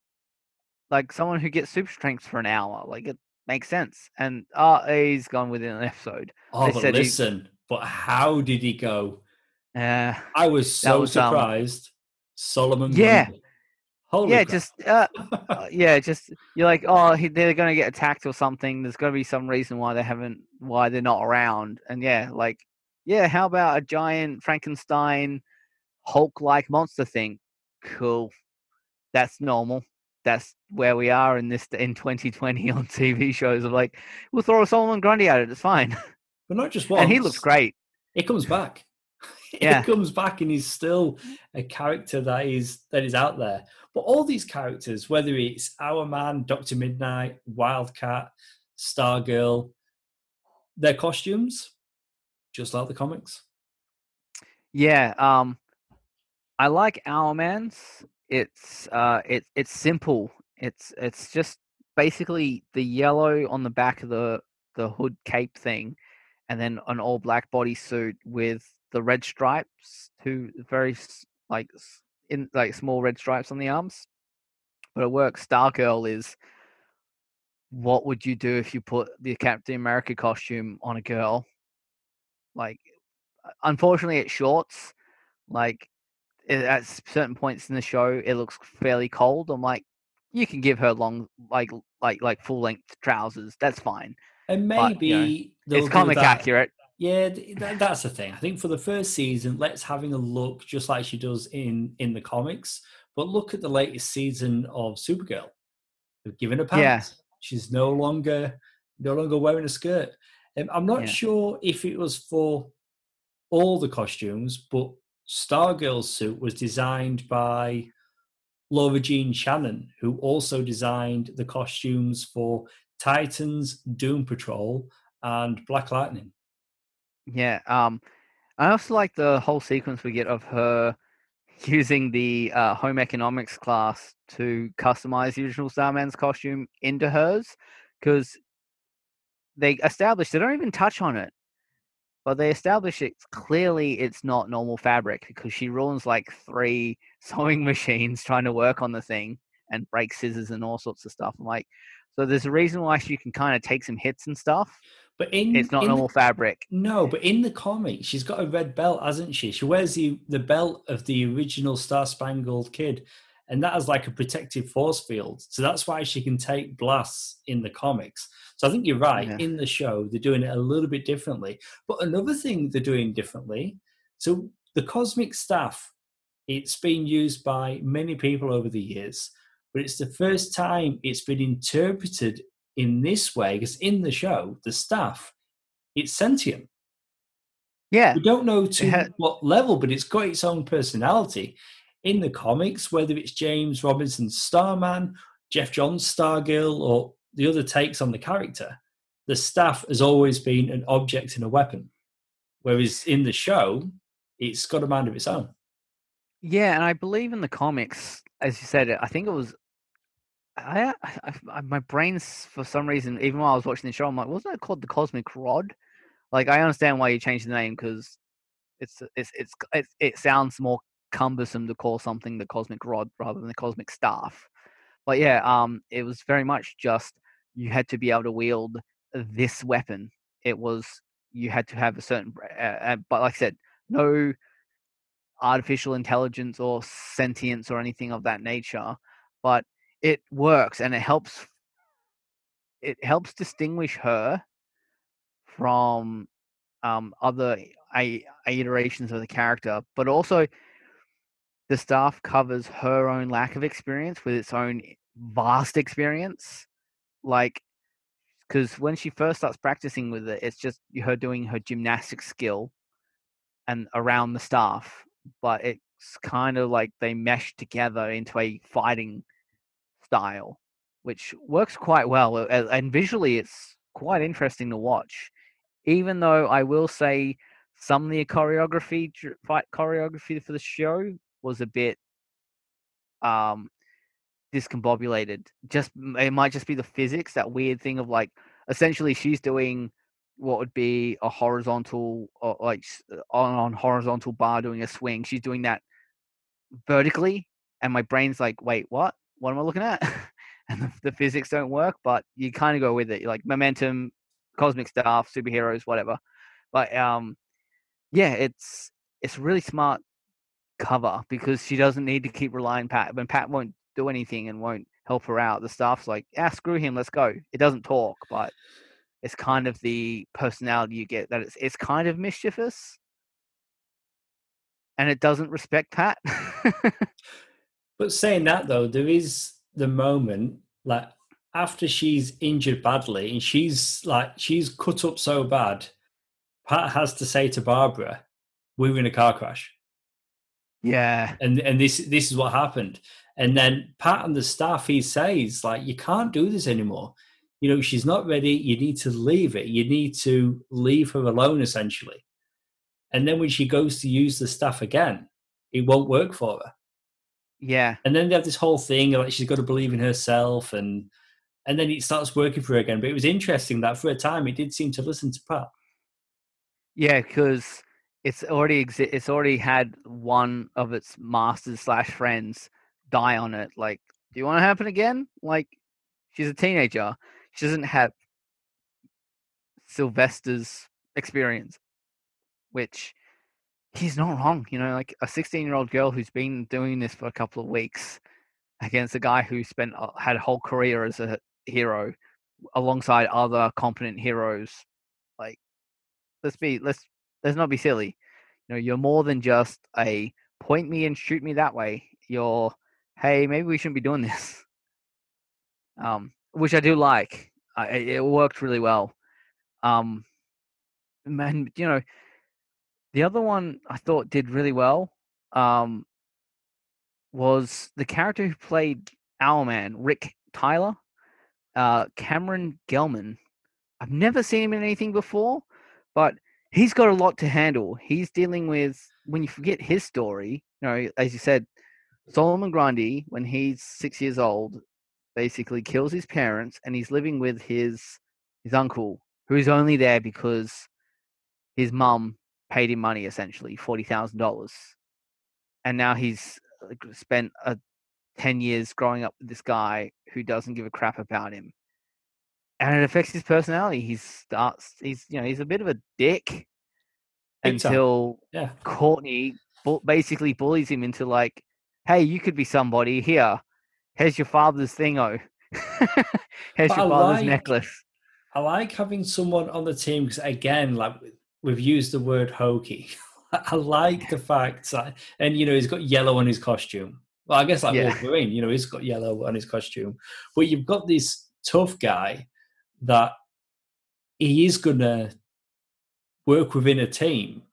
like someone who gets super strength for an hour, like it makes sense. And uh he's gone within an episode. Oh, they but listen, he... but how did he go? Yeah, I was so was, um, surprised. Um, Solomon. Yeah. Holy yeah, crap. just uh, uh, yeah, just you're like, oh, he, they're going to get attacked or something. There's got to be some reason why they haven't, why they're not around. And yeah, like, yeah, how about a giant Frankenstein Hulk-like monster thing? Cool, that's normal. That's where we are in this in 2020 on TV shows. Of like, we'll throw a Solomon Grundy at it. It's fine. but not just once. And he looks great. It comes back. Yeah. it comes back and he's still a character that is that is out there. But all these characters, whether it's Hourman, Doctor Midnight, Wildcat, Stargirl, their costumes, just like the comics. Yeah, um, I like Hourman's. It's uh, it, it's simple. It's it's just basically the yellow on the back of the the hood cape thing, and then an all black bodysuit with the red stripes, two very like in like small red stripes on the arms. But it works. Stargirl is. What would you do if you put the Captain America costume on a girl? Like, unfortunately, it's shorts. Like, i- at certain points in the show, it looks fairly cold. I'm like, you can give her long, like, like, like full length trousers. That's fine. And But, maybe you know, it's comic accurate. Yeah, th- that, that's the thing. I think for the first season, let's having a look just like she does in in the comics. But look at the latest season of Supergirl. They've given her pants. Yeah. She's no longer no longer wearing a skirt. Um, I'm not Yeah. sure if it was for all the costumes, but Stargirl's suit was designed by Laura Jean Shannon, who also designed the costumes for Titans, Doom Patrol, and Black Lightning. Yeah. Um, I also like the whole sequence we get of her using the uh, home economics class to customize the original Starman's costume into hers, because they established they don't even touch on it, but they establish it clearly it's not normal fabric because she ruins like three sewing machines trying to work on the thing and break scissors and all sorts of stuff. I'm like, so there's a reason why she can kind of take some hits and stuff. But in It's not in the normal fabric. No, but in the comic, she's got a red belt, hasn't she? She wears the, the belt of the original Star Spangled Kid, and that has like a protective force field. So that's why she can take blasts in the comics. So I think you're right. Yeah. In the show, they're doing it a little bit differently. But another thing they're doing differently so the cosmic staff, it's been used by many people over the years, but it's the first time it's been interpreted in this way because in the show, the staff, it's sentient. Yeah. We don't know to ha- what level, but it's got its own personality. In the comics, whether it's James Robinson's Starman, Geoff Johns' Stargirl, or the other takes on the character, the staff has always been an object and a weapon. Whereas in the show, it's got a mind of its own. Yeah, and I believe in the comics, as you said, I think it was. I, I, I my brain's for some reason, even while I was watching the show, I'm like, wasn't it called the Cosmic Rod? Like, I understand why you changed the name because it's it's it's it, it sounds more cumbersome to call something the Cosmic Rod rather than the Cosmic Staff. But yeah, um, it was very much just you had to be able to wield this weapon. It was you had to have a certain, uh, uh, but like I said, no artificial intelligence or sentience or anything of that nature but it works and it helps it helps distinguish her from um, other i- iterations of the character but also the staff covers her own lack of experience with its own vast experience like because when she first starts practicing with it it's just her doing her gymnastic skill and around the staff but it's kind of like they mesh together into a fighting style, which works quite well. uh, And visually, it's quite interesting to watch. Even though I will say some of the choreography, fight choreography for the show was a bit um discombobulated. Just it might just be the physics, that weird thing of like essentially she's doing what would be a horizontal or like on on horizontal bar doing a swing. She's doing that vertically, and my brain's like, wait, what? What am I looking at? and the, the physics don't work, but you kind of go with it. Like momentum, cosmic stuff, superheroes, whatever. But um, yeah, it's it's really smart cover because she doesn't need to keep relying Pat. When Pat won't do anything and won't help her out. The staff's like, ah, screw him, let's go. It doesn't talk, but it's kind of the personality you get that it's it's kind of mischievous and it doesn't respect Pat. but saying that though, there is the moment like after she's injured badly and she's like she's cut up so bad, Pat has to say to Barbara, "We were in a car crash." Yeah, and and this this is what happened. And then Pat and the staff, he says, like, you can't do this anymore. You know, she's not ready. You need to leave it. You need to leave her alone, essentially. And then when she goes to use the stuff again, it won't work for her. Yeah. And then they have this whole thing like she's got to believe in herself and and then it starts working for her again. But it was interesting that for a time it did seem to listen to Pat. Yeah, because it's already exi- it's already had one of its masters slash friends die on it. Like, do you want to happen again? Like, she's a teenager. She doesn't have Sylvester's experience which he's not wrong. You know, like a 16 year old girl who's been doing this for a couple of weeks against a guy who spent uh, had a whole career as a hero alongside other competent heroes. Like, let's be let's let's not be silly. You know, you're more than just a point me and shoot me that way. You're hey, maybe we shouldn't be doing this. Um, which I do like. It, it worked really well. Um, man, you know, the other one I thought did really well um, was the character who played Hourman, Rick Tyler, uh, Cameron Gellman. I've never seen him in anything before, but he's got a lot to handle. He's dealing with when you forget his story. You know, as you said, Solomon Grundy, when he's six years old, basically kills his parents, and he's living with his his uncle, who is only there because his mum paid him money essentially forty thousand dollars, and now he's uh, spent a ten years growing up with this guy who doesn't give a crap about him, and it affects his personality. He starts he's you know he's a bit of a dick Big until yeah. Courtney basically bullies him into like, hey, you could be somebody here. Here's your father's thingo. Here's but your father's like, necklace. I like having someone on the team because again, like we've used the word hokey. I like the fact that, and you know, he's got yellow on his costume. Well, I guess like yeah. Wolverine, you know, he's got yellow on his costume. But you've got this tough guy that he is going to work within a team,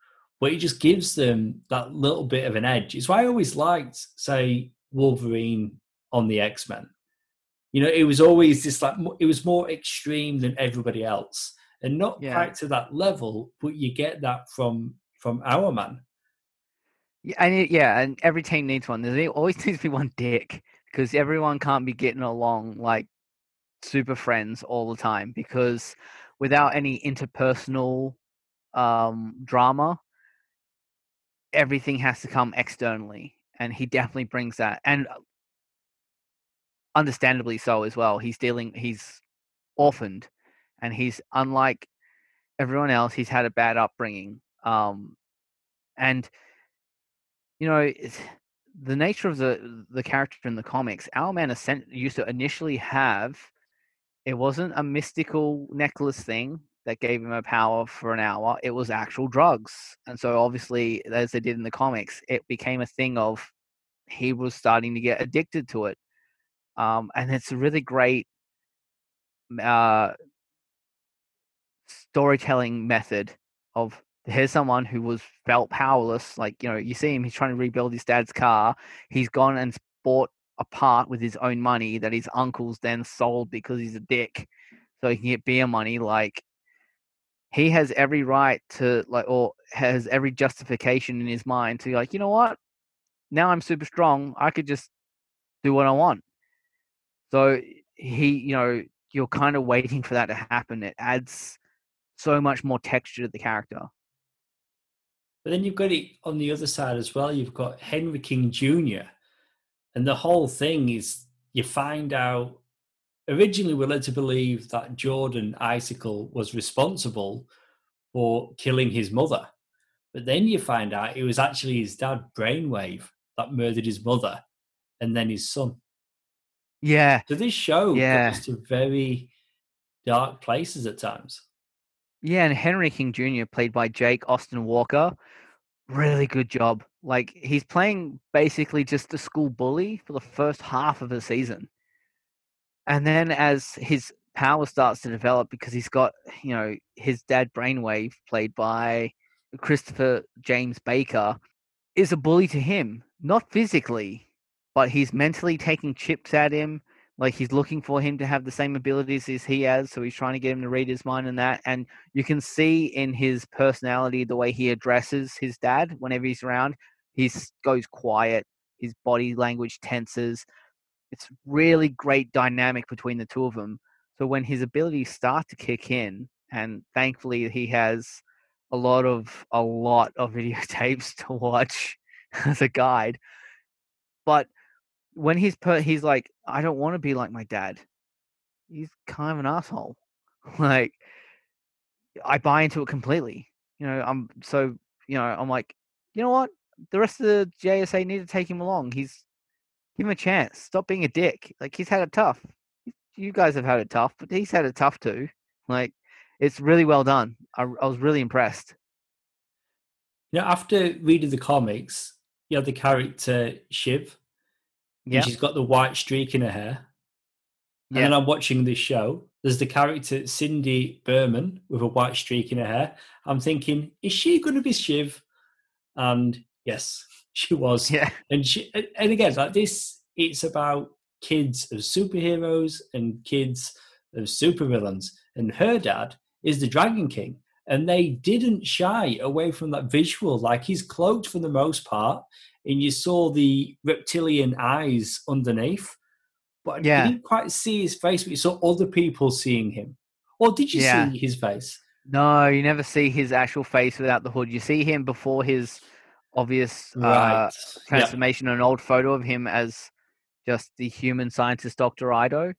but he just gives them that little bit of an edge. It's why I always liked, say, Wolverine on the X Men. You know, it was always this like, it was more extreme than everybody else and not yeah. quite to that level, but you get that from from Hourman. Yeah, and yeah, and every team needs one. There always needs to be one dick because everyone can't be getting along like super friends all the time because without any interpersonal um, drama, everything has to come externally, and he definitely brings that, and understandably so as well. He's dealing, he's orphaned, and he's unlike everyone else. He's had a bad upbringing, um, and you know the nature of the the character in the comics. Our Hourman used to initially have. It wasn't a mystical necklace thing that gave him a power for an hour. It was actual drugs, and so obviously, as they did in the comics, it became a thing of he was starting to get addicted to it. Um, and it's a really great uh, storytelling method of here's someone who was felt powerless. Like, you know, you see him, he's trying to rebuild his dad's car. He's gone and bought a part with his own money that his uncle's then sold because he's a dick. So he can get beer money. Like, he has every right to, like, or has every justification in his mind to, like, you know what? Now I'm super strong. I could just do what I want. So he, you know, you're kind of waiting for that to happen. It adds so much more texture to the character. But then you've got it on the other side as well. You've got Henry King Jr. And the whole thing is you find out originally we're led to believe that Jordan Icicle was responsible for killing his mother. But then you find out it was actually his dad, Brainwave, that murdered his mother and then his son. Yeah. So this show Yeah. goes to very dark places at times. Yeah, and Henry King Jr., played by Jake Austin Walker, really good job. Like he's playing basically just a school bully for the first half of the season. And then as his power starts to develop because he's got, you know, his dad Brainwave, played by Christopher James Baker, is a bully to him, not physically, but he's mentally taking chips at him. Like he's looking for him to have the same abilities as he has, so he's trying to get him to read his mind and that. And you can see in his personality the way he addresses his dad whenever he's around. He goes quiet, his body language tenses. It's really great dynamic between the two of them. So when his abilities start to kick in, and thankfully he has a lot of a lot of videotapes to watch as a guide. But when he's put, he's like, I don't want to be like my dad. He's kind of an asshole. like, I buy into it completely. You know, I'm so you know, I'm like, you know what? The rest of the JSA need to take him along. He's give him a chance. Stop being a dick. Like he's had it tough. You guys have had it tough, but he's had it tough too. Like it's really well done. I, I was really impressed. You know, after reading the comics, you have the character Shiv. Yeah. She's got the white streak in her hair. And Yeah. then I'm watching this show. There's the character Cindy Burman with a white streak in her hair. I'm thinking, is she going to be Shiv? And yes, she was. Yeah. And she, and- and again, like this, it's about kids of superheroes and kids of supervillains. And her dad is the Dragon King. And they didn't shy away from that visual. Like he's cloaked for the most part, and you saw the reptilian eyes underneath. But Yeah. you didn't quite see his face, but you saw other people seeing him. Or did you Yeah. see his face? No, you never see his actual face without the hood. You see him before his obvious uh, Right. Yeah. transformation. An old photo of him as just the human scientist, Doctor Ido,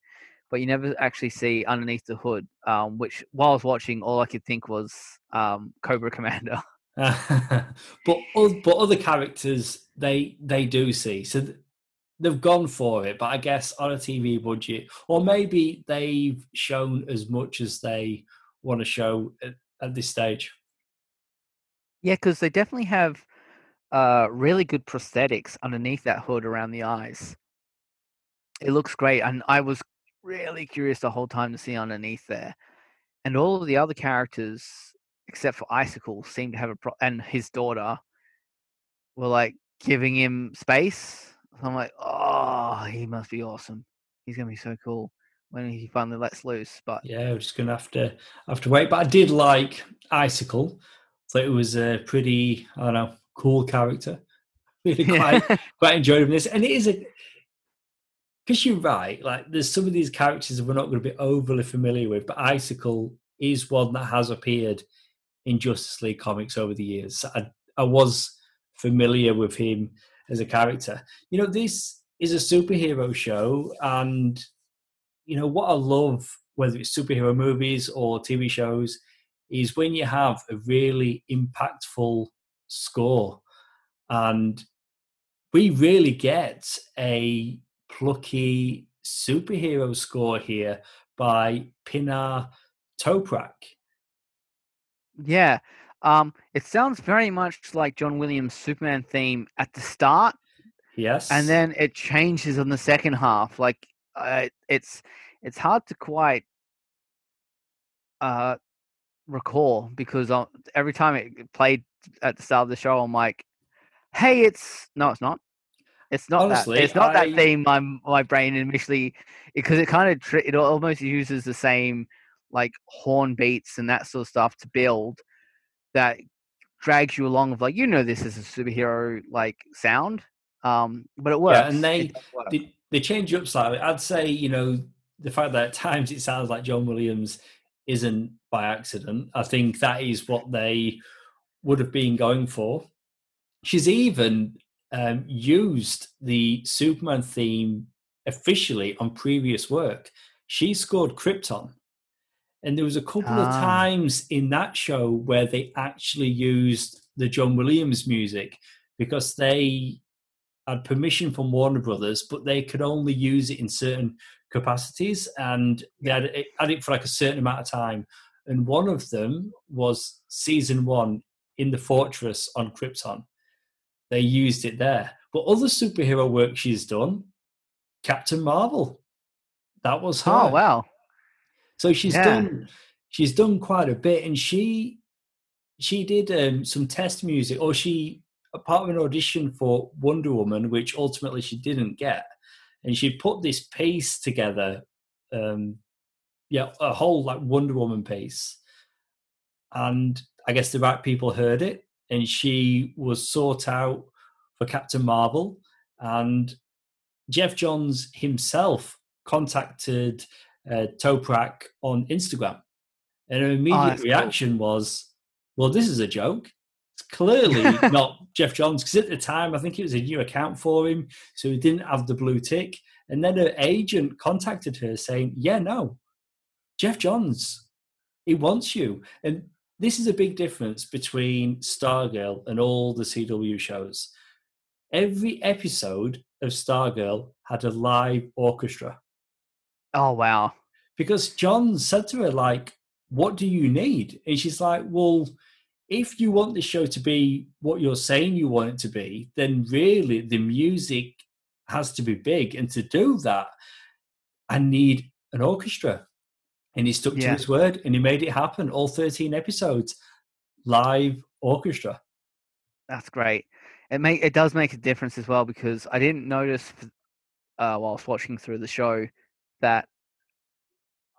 but you never actually see underneath the hood. Um, which, while I was watching, all I could think was um, Cobra Commander. but but other characters they they do see so they've gone for it but i guess on a tv budget or maybe they've shown as much as they want to show at, at this stage Yeah, because they definitely have uh, really good prosthetics underneath that hood around the eyes. It looks great, and I was really curious the whole time to see underneath there. And all of the other characters, except for Icicle, seem to have a pro- and his daughter were like giving him space. So I'm like, oh, he must be awesome. He's gonna be so cool when he finally lets loose. But yeah we're just gonna have to have to wait but i did like icicle so it was a pretty i don't know cool character really quite quite enjoyed this and it is a because you're right like there's some of these characters that we're not going to be overly familiar with but icicle is one that has appeared in justice league comics over the years. I, I was familiar with him as a character. You know this is a superhero show and you know what i love whether it's superhero movies or tv shows is when you have a really impactful score and we really get a plucky superhero score here by Pinar Toprak. Yeah. Um, it sounds very much like John Williams' Superman theme at the start, Yes. and then it changes in the second half. Like uh, it's it's hard to quite uh recall because uh, every time it played at the start of the show, I'm like, "Hey, it's no, it's not." It's not Honestly, that. It's not I- that theme. My my brain initially because it kind of it almost uses the same like horn beats and that sort of stuff to build that drags you along of like you know this is a superhero like sound um but it works Yeah, and they- work. they, they change up slightly. I'd say, you know, the fact that at times it sounds like John Williams isn't by accident. I think that is what they would have been going for. She's even um, used the Superman theme officially on previous work. She scored Krypton. And there was a couple of Ah. times in that show where they actually used the John Williams music because they had permission from Warner Brothers, but they could only use it in certain capacities, and they had it, had it for like a certain amount of time. And one of them was season one in the fortress on Krypton. They used it there. But other superhero work she's done, Captain Marvel, that was her. Oh wow! So she's yeah. done she's done quite a bit, and she she did um, some test music, or she a part of an audition for Wonder Woman, which ultimately she didn't get, and she put this piece together, um, yeah, a whole like Wonder Woman piece, and I guess the right people heard it, and she was sought out for Captain Marvel, and Geoff Johns himself contacted uh, Toprak on Instagram, and her immediate oh, reaction cool. was, "Well, this is a joke." It's clearly not Geoff Johns because at the time I think it was a new account for him, so he didn't have the blue tick. And then her agent contacted her saying, "Yeah, no, Geoff Johns, he wants you." And this is a big difference between Stargirl and all the CW shows. Every episode of Stargirl had a live orchestra. Oh wow! Because John said to her like, "What do you need?" And she's like, "Well." If you want the show to be what you're saying you want it to be, then really the music has to be big. And to do that, I need an orchestra. And he stuck yeah. to his word and he made it happen. All 13 episodes, live orchestra. That's great. It make it does make a difference as well because I didn't notice uh, was watching through the show that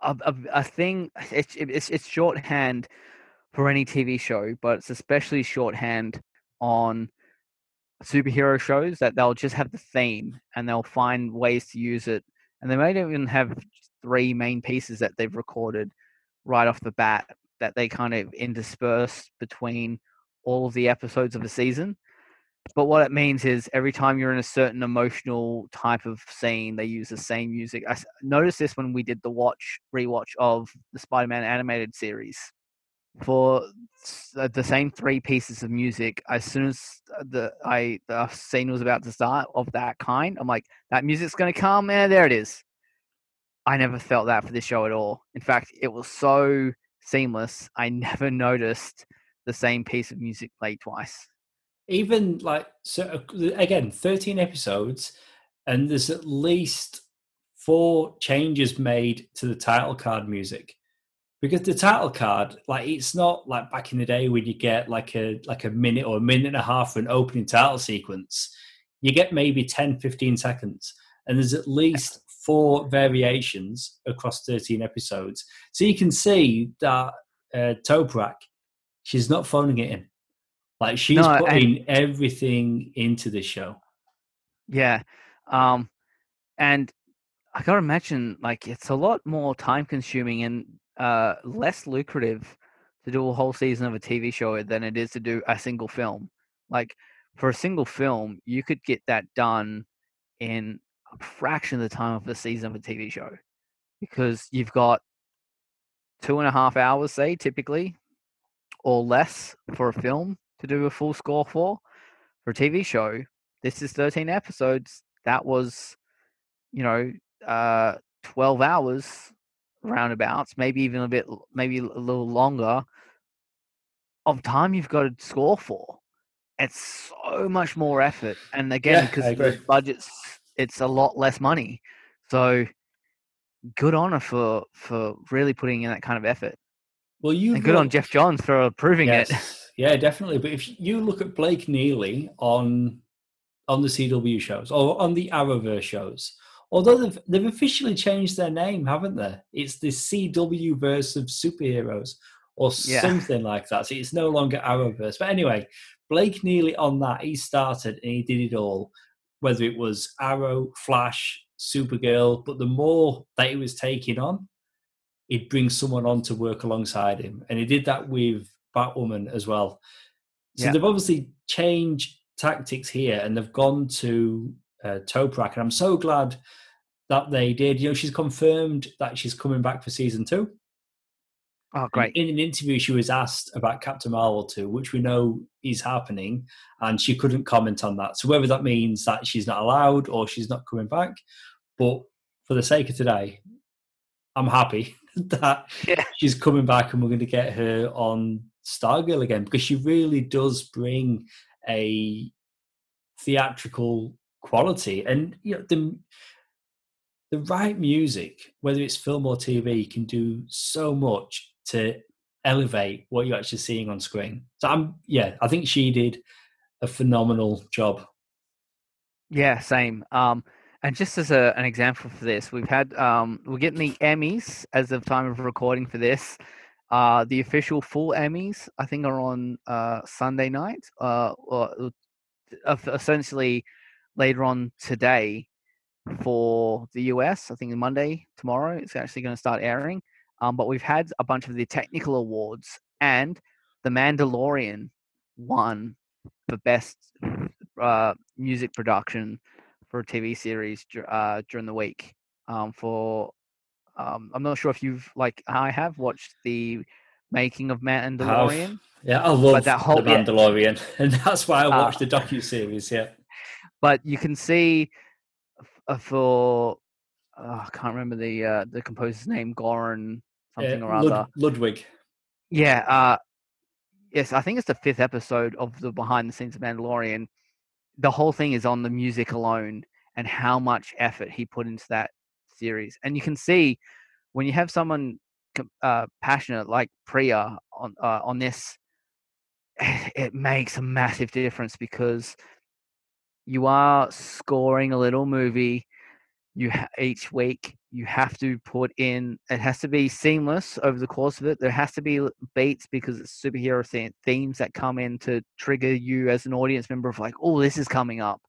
a, a, a thing it's, it's it's shorthand for any TV show, but it's especially shorthand on superhero shows that they'll just have the theme and they'll find ways to use it, and they may not even have three main pieces that they've recorded right off the bat that they kind of intersperse between all of the episodes of a season. But what it means is every time you're in a certain emotional type of scene, they use the same music. I noticed this when we did the watch rewatch of the Spider-Man animated series. For uh, the same three pieces of music, as soon as the I the scene was about to start of that kind, I'm like, that music's gonna come, and there it is. I never felt that for this show at all. In fact, it was so seamless. I never noticed the same piece of music played twice even like so uh, again 13 episodes and there's at least four changes made to the title card music because the title card like it's not like back in the day when you get like a like a minute or a minute and a half for an opening title sequence you get maybe 10 15 seconds and there's at least four variations across 13 episodes so you can see that uh, toprak she's not phoning it in like she's no, putting everything into the show. Yeah. Um and I gotta imagine like it's a lot more time consuming and uh less lucrative to do a whole season of a TV show than it is to do a single film. Like for a single film, you could get that done in a fraction of the time of the season of a TV show. Because you've got two and a half hours, say, typically, or less for a film to do a full score for. For a TV show, this is 13 episodes. That was, you know, uh, 12 hours roundabouts, maybe even a bit, maybe a little longer of time you've got to score for. It's so much more effort. And again, because yeah, the budgets, it's a lot less money. So good honor for for really putting in that kind of effort. Well, you and good on Geoff Johns for approving yes. it. Yeah, definitely. But if you look at Blake Neely on on the CW shows or on the Arrowverse shows, although they've they've officially changed their name, haven't they? It's the CW verse of superheroes or yeah. something like that. So it's no longer Arrowverse. But anyway, Blake Neely on that, he started and he did it all, whether it was Arrow, Flash, Supergirl. But the more that he was taking on, he'd bring someone on to work alongside him. And he did that with Batwoman as well. So yeah. they've obviously changed tactics here and they've gone to uh, Toprak. And I'm so glad that they did. You know, she's confirmed that she's coming back for season two. Oh, great! In, in, an interview, she was asked about Captain Marvel 2, which we know is happening, and she couldn't comment on that. So whether that means that she's not allowed or she's not coming back, but for the sake of today, I'm happy that yeah. she's coming back and we're going to get her on Stargirl again because she really does bring a theatrical quality and you know the the right music whether it's film or tv can do so much to elevate what you're actually seeing on screen so i'm yeah i think she did a phenomenal job yeah same um and just as a, an example for this we've had um we're getting the emmys as of time of recording for this uh the official full emmys i think are on uh sunday night uh or essentially later on today for the US. I think Monday, tomorrow, it's actually going to start airing. Um, but we've had a bunch of the technical awards, and The Mandalorian won the best uh, music production for a TV series uh, during the week. Um, for um, I'm not sure if you've like I have watched the making of Mandalorian. Yeah, I love that whole, the Mandalorian, yeah. and that's why I uh, watched uh, the docu series. Yeah, but you can see uh, for oh, I can't remember the uh, the composer's name, Goran something or other. Ludwig. Yeah. Uh, yes, I think it's the fifth episode of the behind the scenes of Mandalorian. The whole thing is on the music alone and how much effort he put into that series, and you can see when you have someone uh, passionate like Priya on uh, on this, it makes a massive difference because you are scoring a little movie. You ha- each week you have to put in. It has to be seamless over the course of it. There has to be beats because it's superhero th- themes that come in to trigger you as an audience member of like, oh, this is coming up.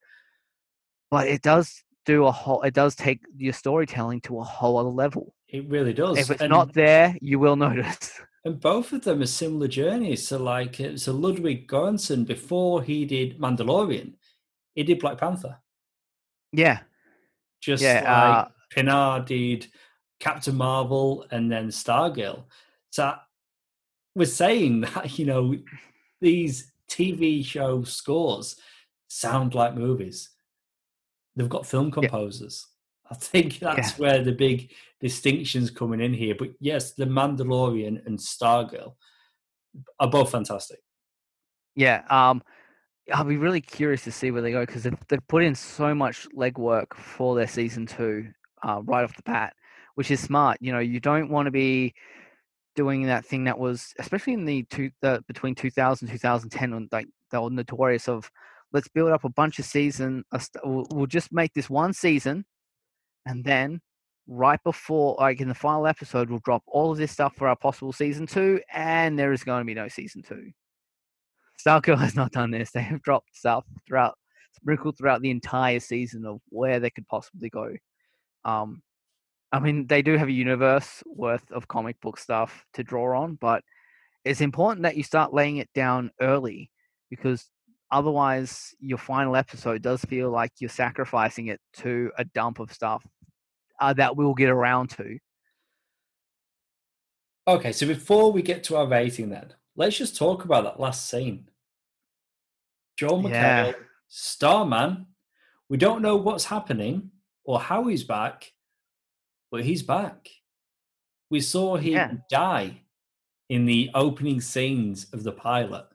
But it does do a whole. It does take your storytelling to a whole other level. It really does. If it's and, not there, you will notice. And both of them are similar journeys. So, like, so Ludwig Göransson, before he did Mandalorian, he did Black Panther. Yeah. Just yeah, like uh, Pinar did Captain Marvel and then Stargirl. So we're saying that, you know, these TV show scores sound like movies. They've got film composers. Yeah. I think that's yeah. where the big distinctions coming in here. But yes, The Mandalorian and Stargirl are both fantastic. Yeah. Um, I'll be really curious to see where they go because they've, they've put in so much legwork for their season two uh, right off the bat, which is smart. You know, you don't want to be doing that thing that was, especially in the two the, between 2000 2010, when like they were notorious of let's build up a bunch of season. We'll, we'll just make this one season, and then right before, like in the final episode, we'll drop all of this stuff for our possible season two, and there is going to be no season two. Starco has not done this. They have dropped stuff throughout, sprinkled throughout the entire season of where they could possibly go. Um, I mean, they do have a universe worth of comic book stuff to draw on, but it's important that you start laying it down early because otherwise, your final episode does feel like you're sacrificing it to a dump of stuff uh, that we'll get around to. Okay, so before we get to our rating, then let's just talk about that last scene. Joel McHale, yeah. Starman. We don't know what's happening or how he's back, but he's back. We saw him yeah. die in the opening scenes of the pilot.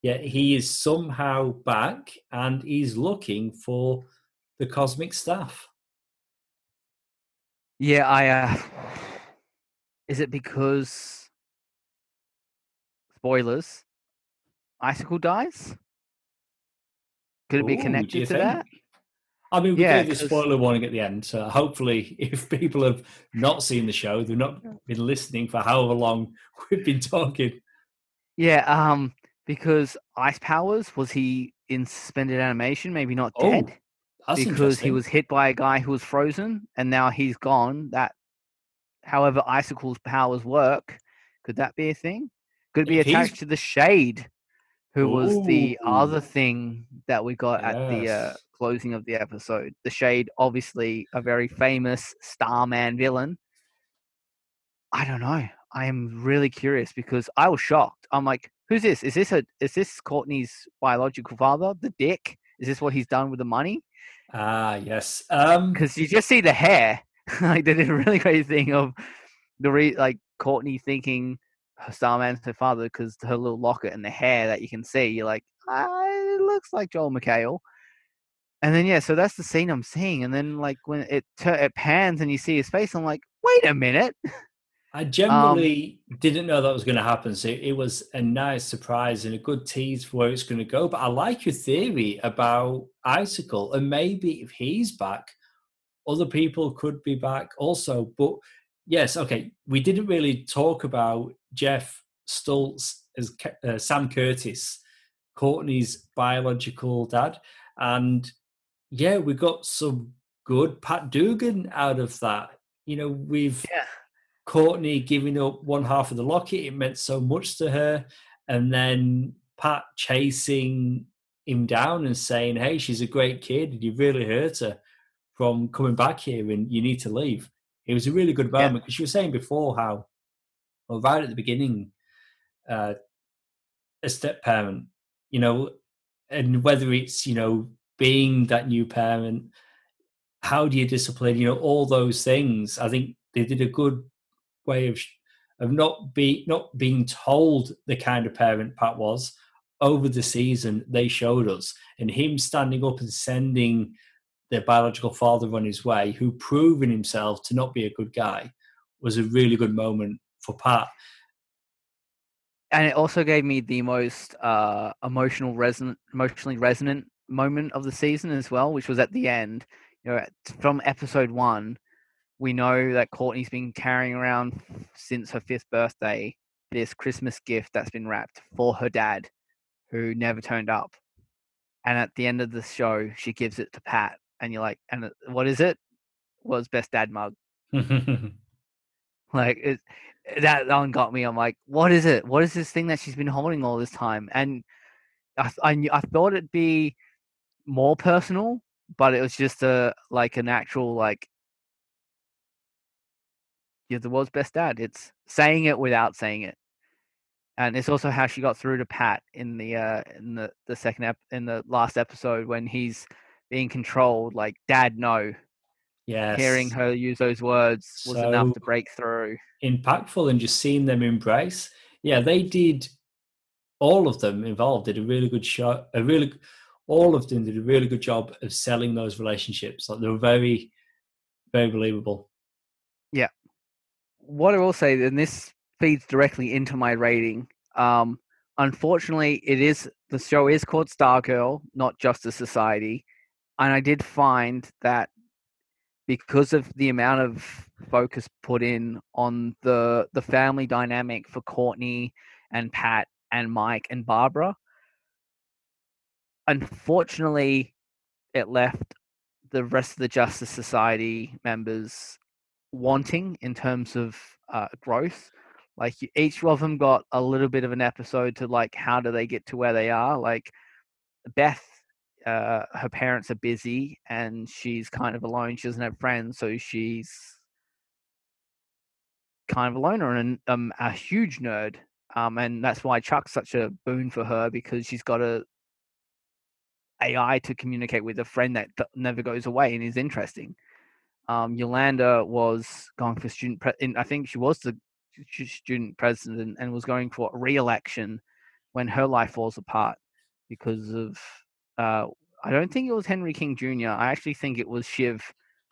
Yet he is somehow back and he's looking for the cosmic staff. Yeah, I. Uh, is it because spoilers? Icicle dies. Could it be connected to think? that? I mean, we yeah, gave the spoiler warning at the end, so hopefully, if people have not seen the show, they've not been listening for however long we've been talking. Yeah, um, because Ice Powers was he in suspended animation? Maybe not oh, dead, oh, because he was hit by a guy who was frozen, and now he's gone. That, however, Icicle's powers work, could that be a thing? Could be attached to the Shade who was the other thing that we got yes. at the uh, closing of the episode. The Shade, obviously a very famous Starman villain. I don't know. I am really curious because I was shocked. I'm like, who's this? Is this a is this Courtney's biological father, the Dick? Is this what he's done with the money? Ah, yes. Um, Because you just see the hair. like they did a really great thing of the re- like Courtney thinking Starman's her father because her little locket and the hair that you can see. You're like, ah, it looks like Joel McHale. And then yeah, so that's the scene I'm seeing. And then like when it tur- it pans and you see his face, I'm like, wait a minute. I generally didn't know that was going to happen, so it was a nice surprise and a good tease for where it's going to go. But I like your theory about Icicle, and maybe if he's back, other people could be back also. But yes, okay, we didn't really talk about Jeff Stultz as uh, Sam Curtis, Courtney's biological dad, and yeah, we got some good Pat Dugan out of that. You know, we've Yeah. Courtney giving up one half of the locket, it meant so much to her. And then Pat chasing him down and saying, Hey, she's a great kid, and you really hurt her from coming back here and you need to leave. It was a really good Yeah. moment because you were saying before how, well, right at the beginning, uh, a step parent, you know, and whether it's, you know, being that new parent, how do you discipline, you know, all those things. I think they did a good way of of not be not being told the kind of parent Pat was over the season. They showed us, and him standing up and sending their biological father on his way, who proven himself to not be a good guy, was a really good moment for Pat. and it also gave me the most uh, emotional emotionally resonant moment of the season as well, which was at the end. You know, from episode one, we know that Courtney's been carrying around since her fifth birthday this Christmas gift that's been wrapped for her dad, who never turned up. And at the end of the show, she gives it to Pat, and you're like, "And what is it?" Was best dad mug. Like it, that one got me. I'm like, what is it? What is this thing that she's been holding all this time? And I, I, I thought it'd be more personal, but it was just a like an actual like, you're the world's best dad. It's saying it without saying it, and it's also how she got through to Pat in the uh in the the second ep- in the last episode when he's being controlled. Like, Dad, no. yes. Hearing her use those words was enough to break through. impactful and just seeing them embrace. Yeah, they did. All of them involved did a really good shot. A really, all of them did a really good job of selling those relationships. Like they were very, very believable. Yeah. What I will say, and this feeds directly into my rating. Um, unfortunately, it is the show is called Stargirl, not Justice Society, and I did find that because of the amount of focus put in on the the family dynamic for Courtney and Pat and Mike and Barbara, unfortunately, it left the rest of the Justice Society members wanting in terms of uh, growth. Like each of them got a little bit of an episode to like how do they get to where they are. Like Beth, uh, her parents are busy and she's kind of alone. She doesn't have friends, so she's kind of a loner and um, a huge nerd. Um, and that's why Chuck's such a boon for her because she's got a AI to communicate with a friend that never goes away and is interesting. Um, Yolanda was going for student. Pre- in, I think she was the student president and was going for re-election when her life falls apart because of. Uh, I don't think it was Henry King Jr. I actually think it was Shiv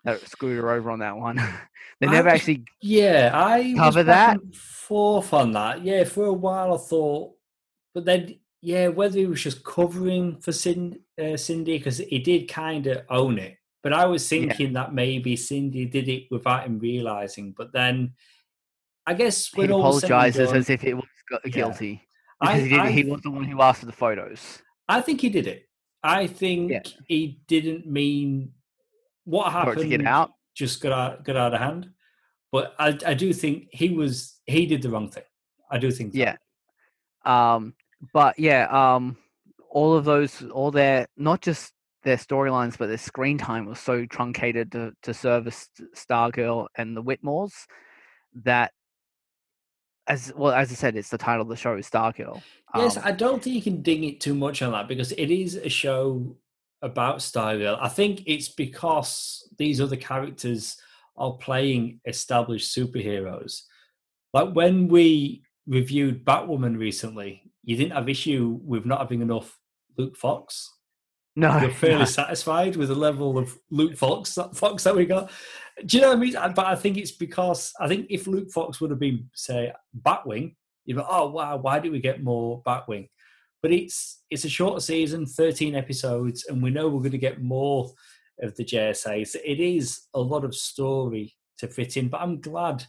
that screwed her over on that one. they never was- actually. Yeah, I Cover that? forth on that. Yeah, for a while I thought, but then yeah, whether he was just covering for Cindy, uh, Cindy because he did kind of own it. But I was Yeah. thinking that maybe Cindy did it without him realizing. But then, I guess He when all was apologizes done, as if it was gu- Yeah. guilty I- because he, did, I- he was the one who asked for the photos. I think he did it. I think he didn't mean what happened. to get out. Just got out, got out of hand. But I, I do think he was he did the wrong thing. I do think. Yeah. Um, but yeah, um, all of those, all their not just their storylines, but their screen time was so truncated to to service Stargirl and the Whitmores that as well as I said, it's the title of the show is Stargirl. Yes, um, I don't think you can ding it too much on that because it is a show about Stargirl. I think it's because these other characters are playing established superheroes. Like when we reviewed Batwoman recently, you didn't have issue with not having enough Luke Fox. No, you're fairly no. satisfied with the level of Luke Fox Fox that we got. Do you know what I mean? But I think it's because I think if Luke Fox would have been, say, Batwing, you'd be, oh wow, why did we get more Batwing? But it's it's a shorter season, 13 episodes, and we know we're going to get more of the JSA. So it is a lot of story to fit in. But I'm glad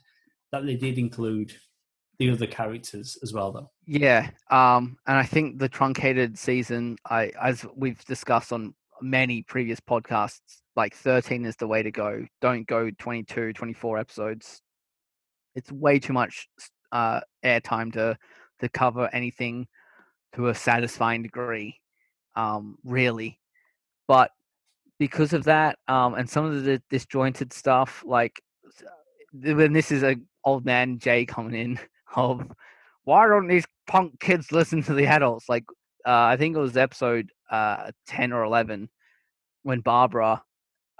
that they did include the other characters as well, though. Yeah, um, and I think the truncated season, I as we've discussed on many previous podcasts, like 13 is the way to go. Don't go 22, 24 episodes. It's way too much uh, airtime to to cover anything to a satisfying degree, um, really. But because of that, um, and some of the disjointed stuff, like when this is a old man Jay coming in of why don't these punk kids listen to the adults? Like uh, I think it was episode uh, ten or eleven when Barbara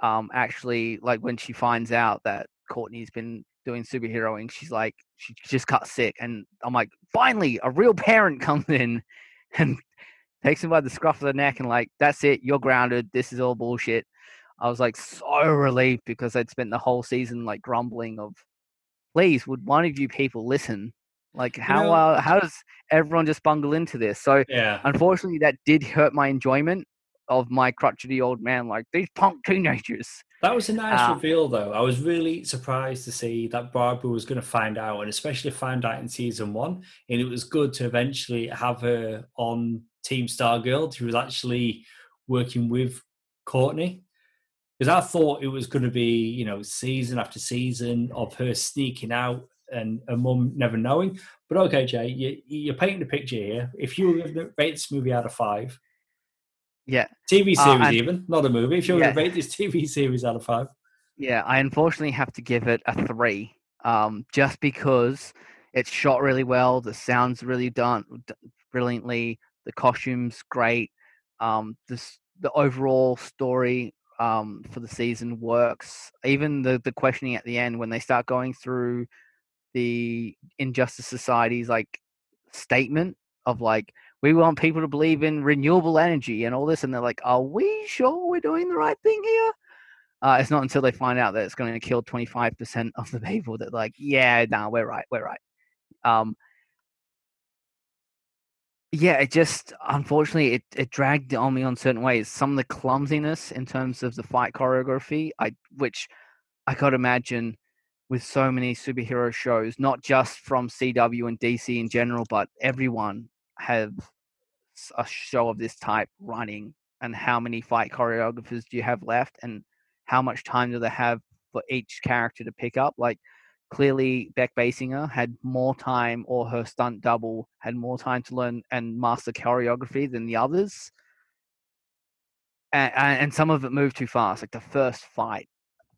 um, actually like when she finds out that Courtney's been doing superheroing, she's like she just got sick, and I'm like, finally, a real parent comes in and takes him by the scruff of the neck and like, that's it, you're grounded. This is all bullshit. I was like so relieved because I'd spent the whole season like grumbling of, please, would one of you people listen? Like how you know, uh, how does everyone just bungle into this? So yeah, unfortunately, that did hurt my enjoyment of my crotchety old man, like these punk teenagers. That was a nice uh, reveal, though. I was really surprised to see that Barbara was going to find out, and especially find out in season one. And it was good to eventually have her on Team Stargirl. who was actually working with Courtney. Because I thought it was going to be, you know, season after season of her sneaking out and her mum never knowing. But okay, Jay, you, you're painting a picture here. If you were to rate this movie out of five, yeah, TV uh, series uh, even, not a movie. If you were yeah. to rate this TV series out of five, yeah, I unfortunately have to give it a three, um, just because it's shot really well, the sounds really done brilliantly, the costumes great, um, this the overall story um, for the season works. Even the the questioning at the end when they start going through the Injustice Society's like statement of like we want people to believe in renewable energy and all this, and they're like, are we sure we're doing the right thing here? Uh, it's not until they find out that it's going to kill 25% of the people that like, yeah, no, we're right, we're right. Um, yeah, it just unfortunately it, it dragged on me on certain ways. Some of the clumsiness in terms of the fight choreography, I which I could imagine with so many superhero shows, not just from CW and DC in general, but everyone have a show of this type running, and how many fight choreographers do you have left, and how much time do they have for each character to pick up? Like clearly Brec Bassinger had more time or her stunt double had more time to learn and master choreography than the others. And, and some of it moved too fast. Like the first fight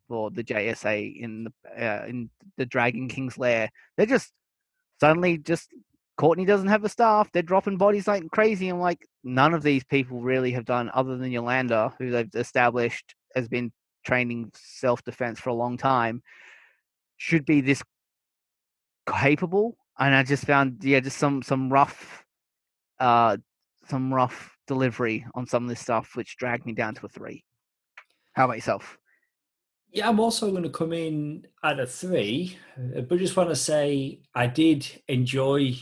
for the JSA in the uh, in the Dragon King's lair they're just suddenly just Courtney doesn't have a staff they're dropping bodies like crazy I'm like none of these people really have done other than Yolanda who they've established has been training self-defense for a long time should be this capable. And I just found, yeah, just some some rough, uh, some rough delivery on some of this stuff, which dragged me down to a three. How about yourself? Yeah, I'm also going to come in at a three, uh, but just want to say I did enjoy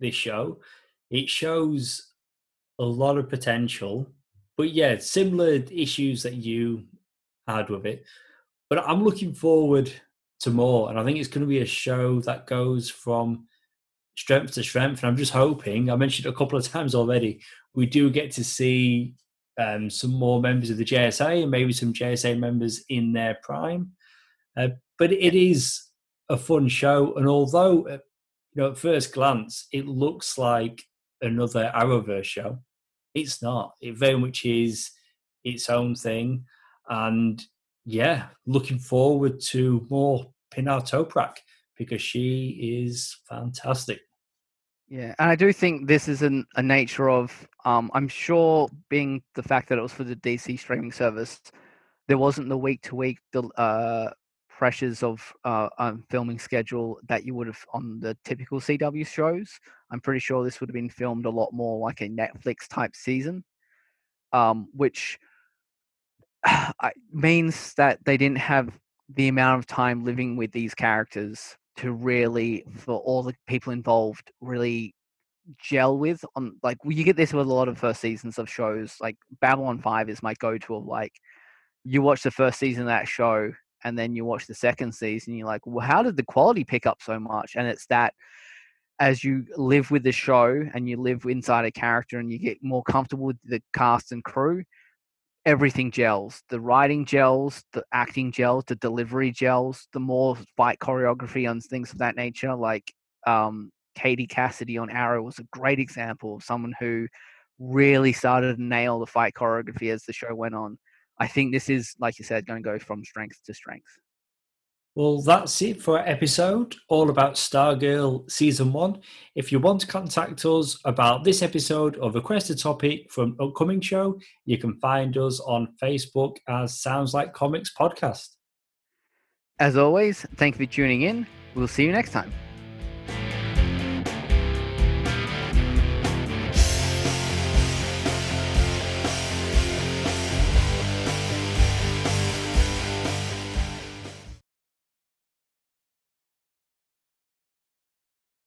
this show. It shows a lot of potential, but yeah, similar issues that you had with it. But I'm looking forward to more. And I think it's going to be a show that goes from strength to strength. And I'm just hoping, I mentioned a couple of times already, we do get to see um, some more members of the JSA and maybe some JSA members in their prime. Uh, but it is a fun show. And although, uh, you know, at first glance, it looks like another Arrowverse show, it's not. It very much is its own thing. And yeah, looking forward to more Pinar Toprak because she is fantastic. Yeah, and I do think this is an, a nature of. Um, I'm sure, being the fact that it was for the DC streaming service, there wasn't the week to week the pressures of uh, um, filming schedule that you would have on the typical CW shows. I'm pretty sure this would have been filmed a lot more like a Netflix type season, um, which means that they didn't have the amount of time living with these characters to really for all the people involved really gel with on like you get this with a lot of first seasons of shows like babylon 5 is my go-to of like you watch the first season of that show and then you watch the second season you're like well how did the quality pick up so much? And it's that as you live with the show and you live inside a character and you get more comfortable with the cast and crew everything gels. The writing gels, the acting gels, the delivery gels, the more fight choreography and things of that nature. Like um, Katie Cassidy on Arrow was a great example of someone who really started to nail the fight choreography as the show went on. I think this is, like you said, going to go from strength to strength. Well, that's it for our episode all about Stargirl Season 1. If you want to contact us about this episode or request a topic from upcoming show, you can find us on Facebook as Sounds Like Comics Podcast. As always, thank you for tuning in. We'll see you next time.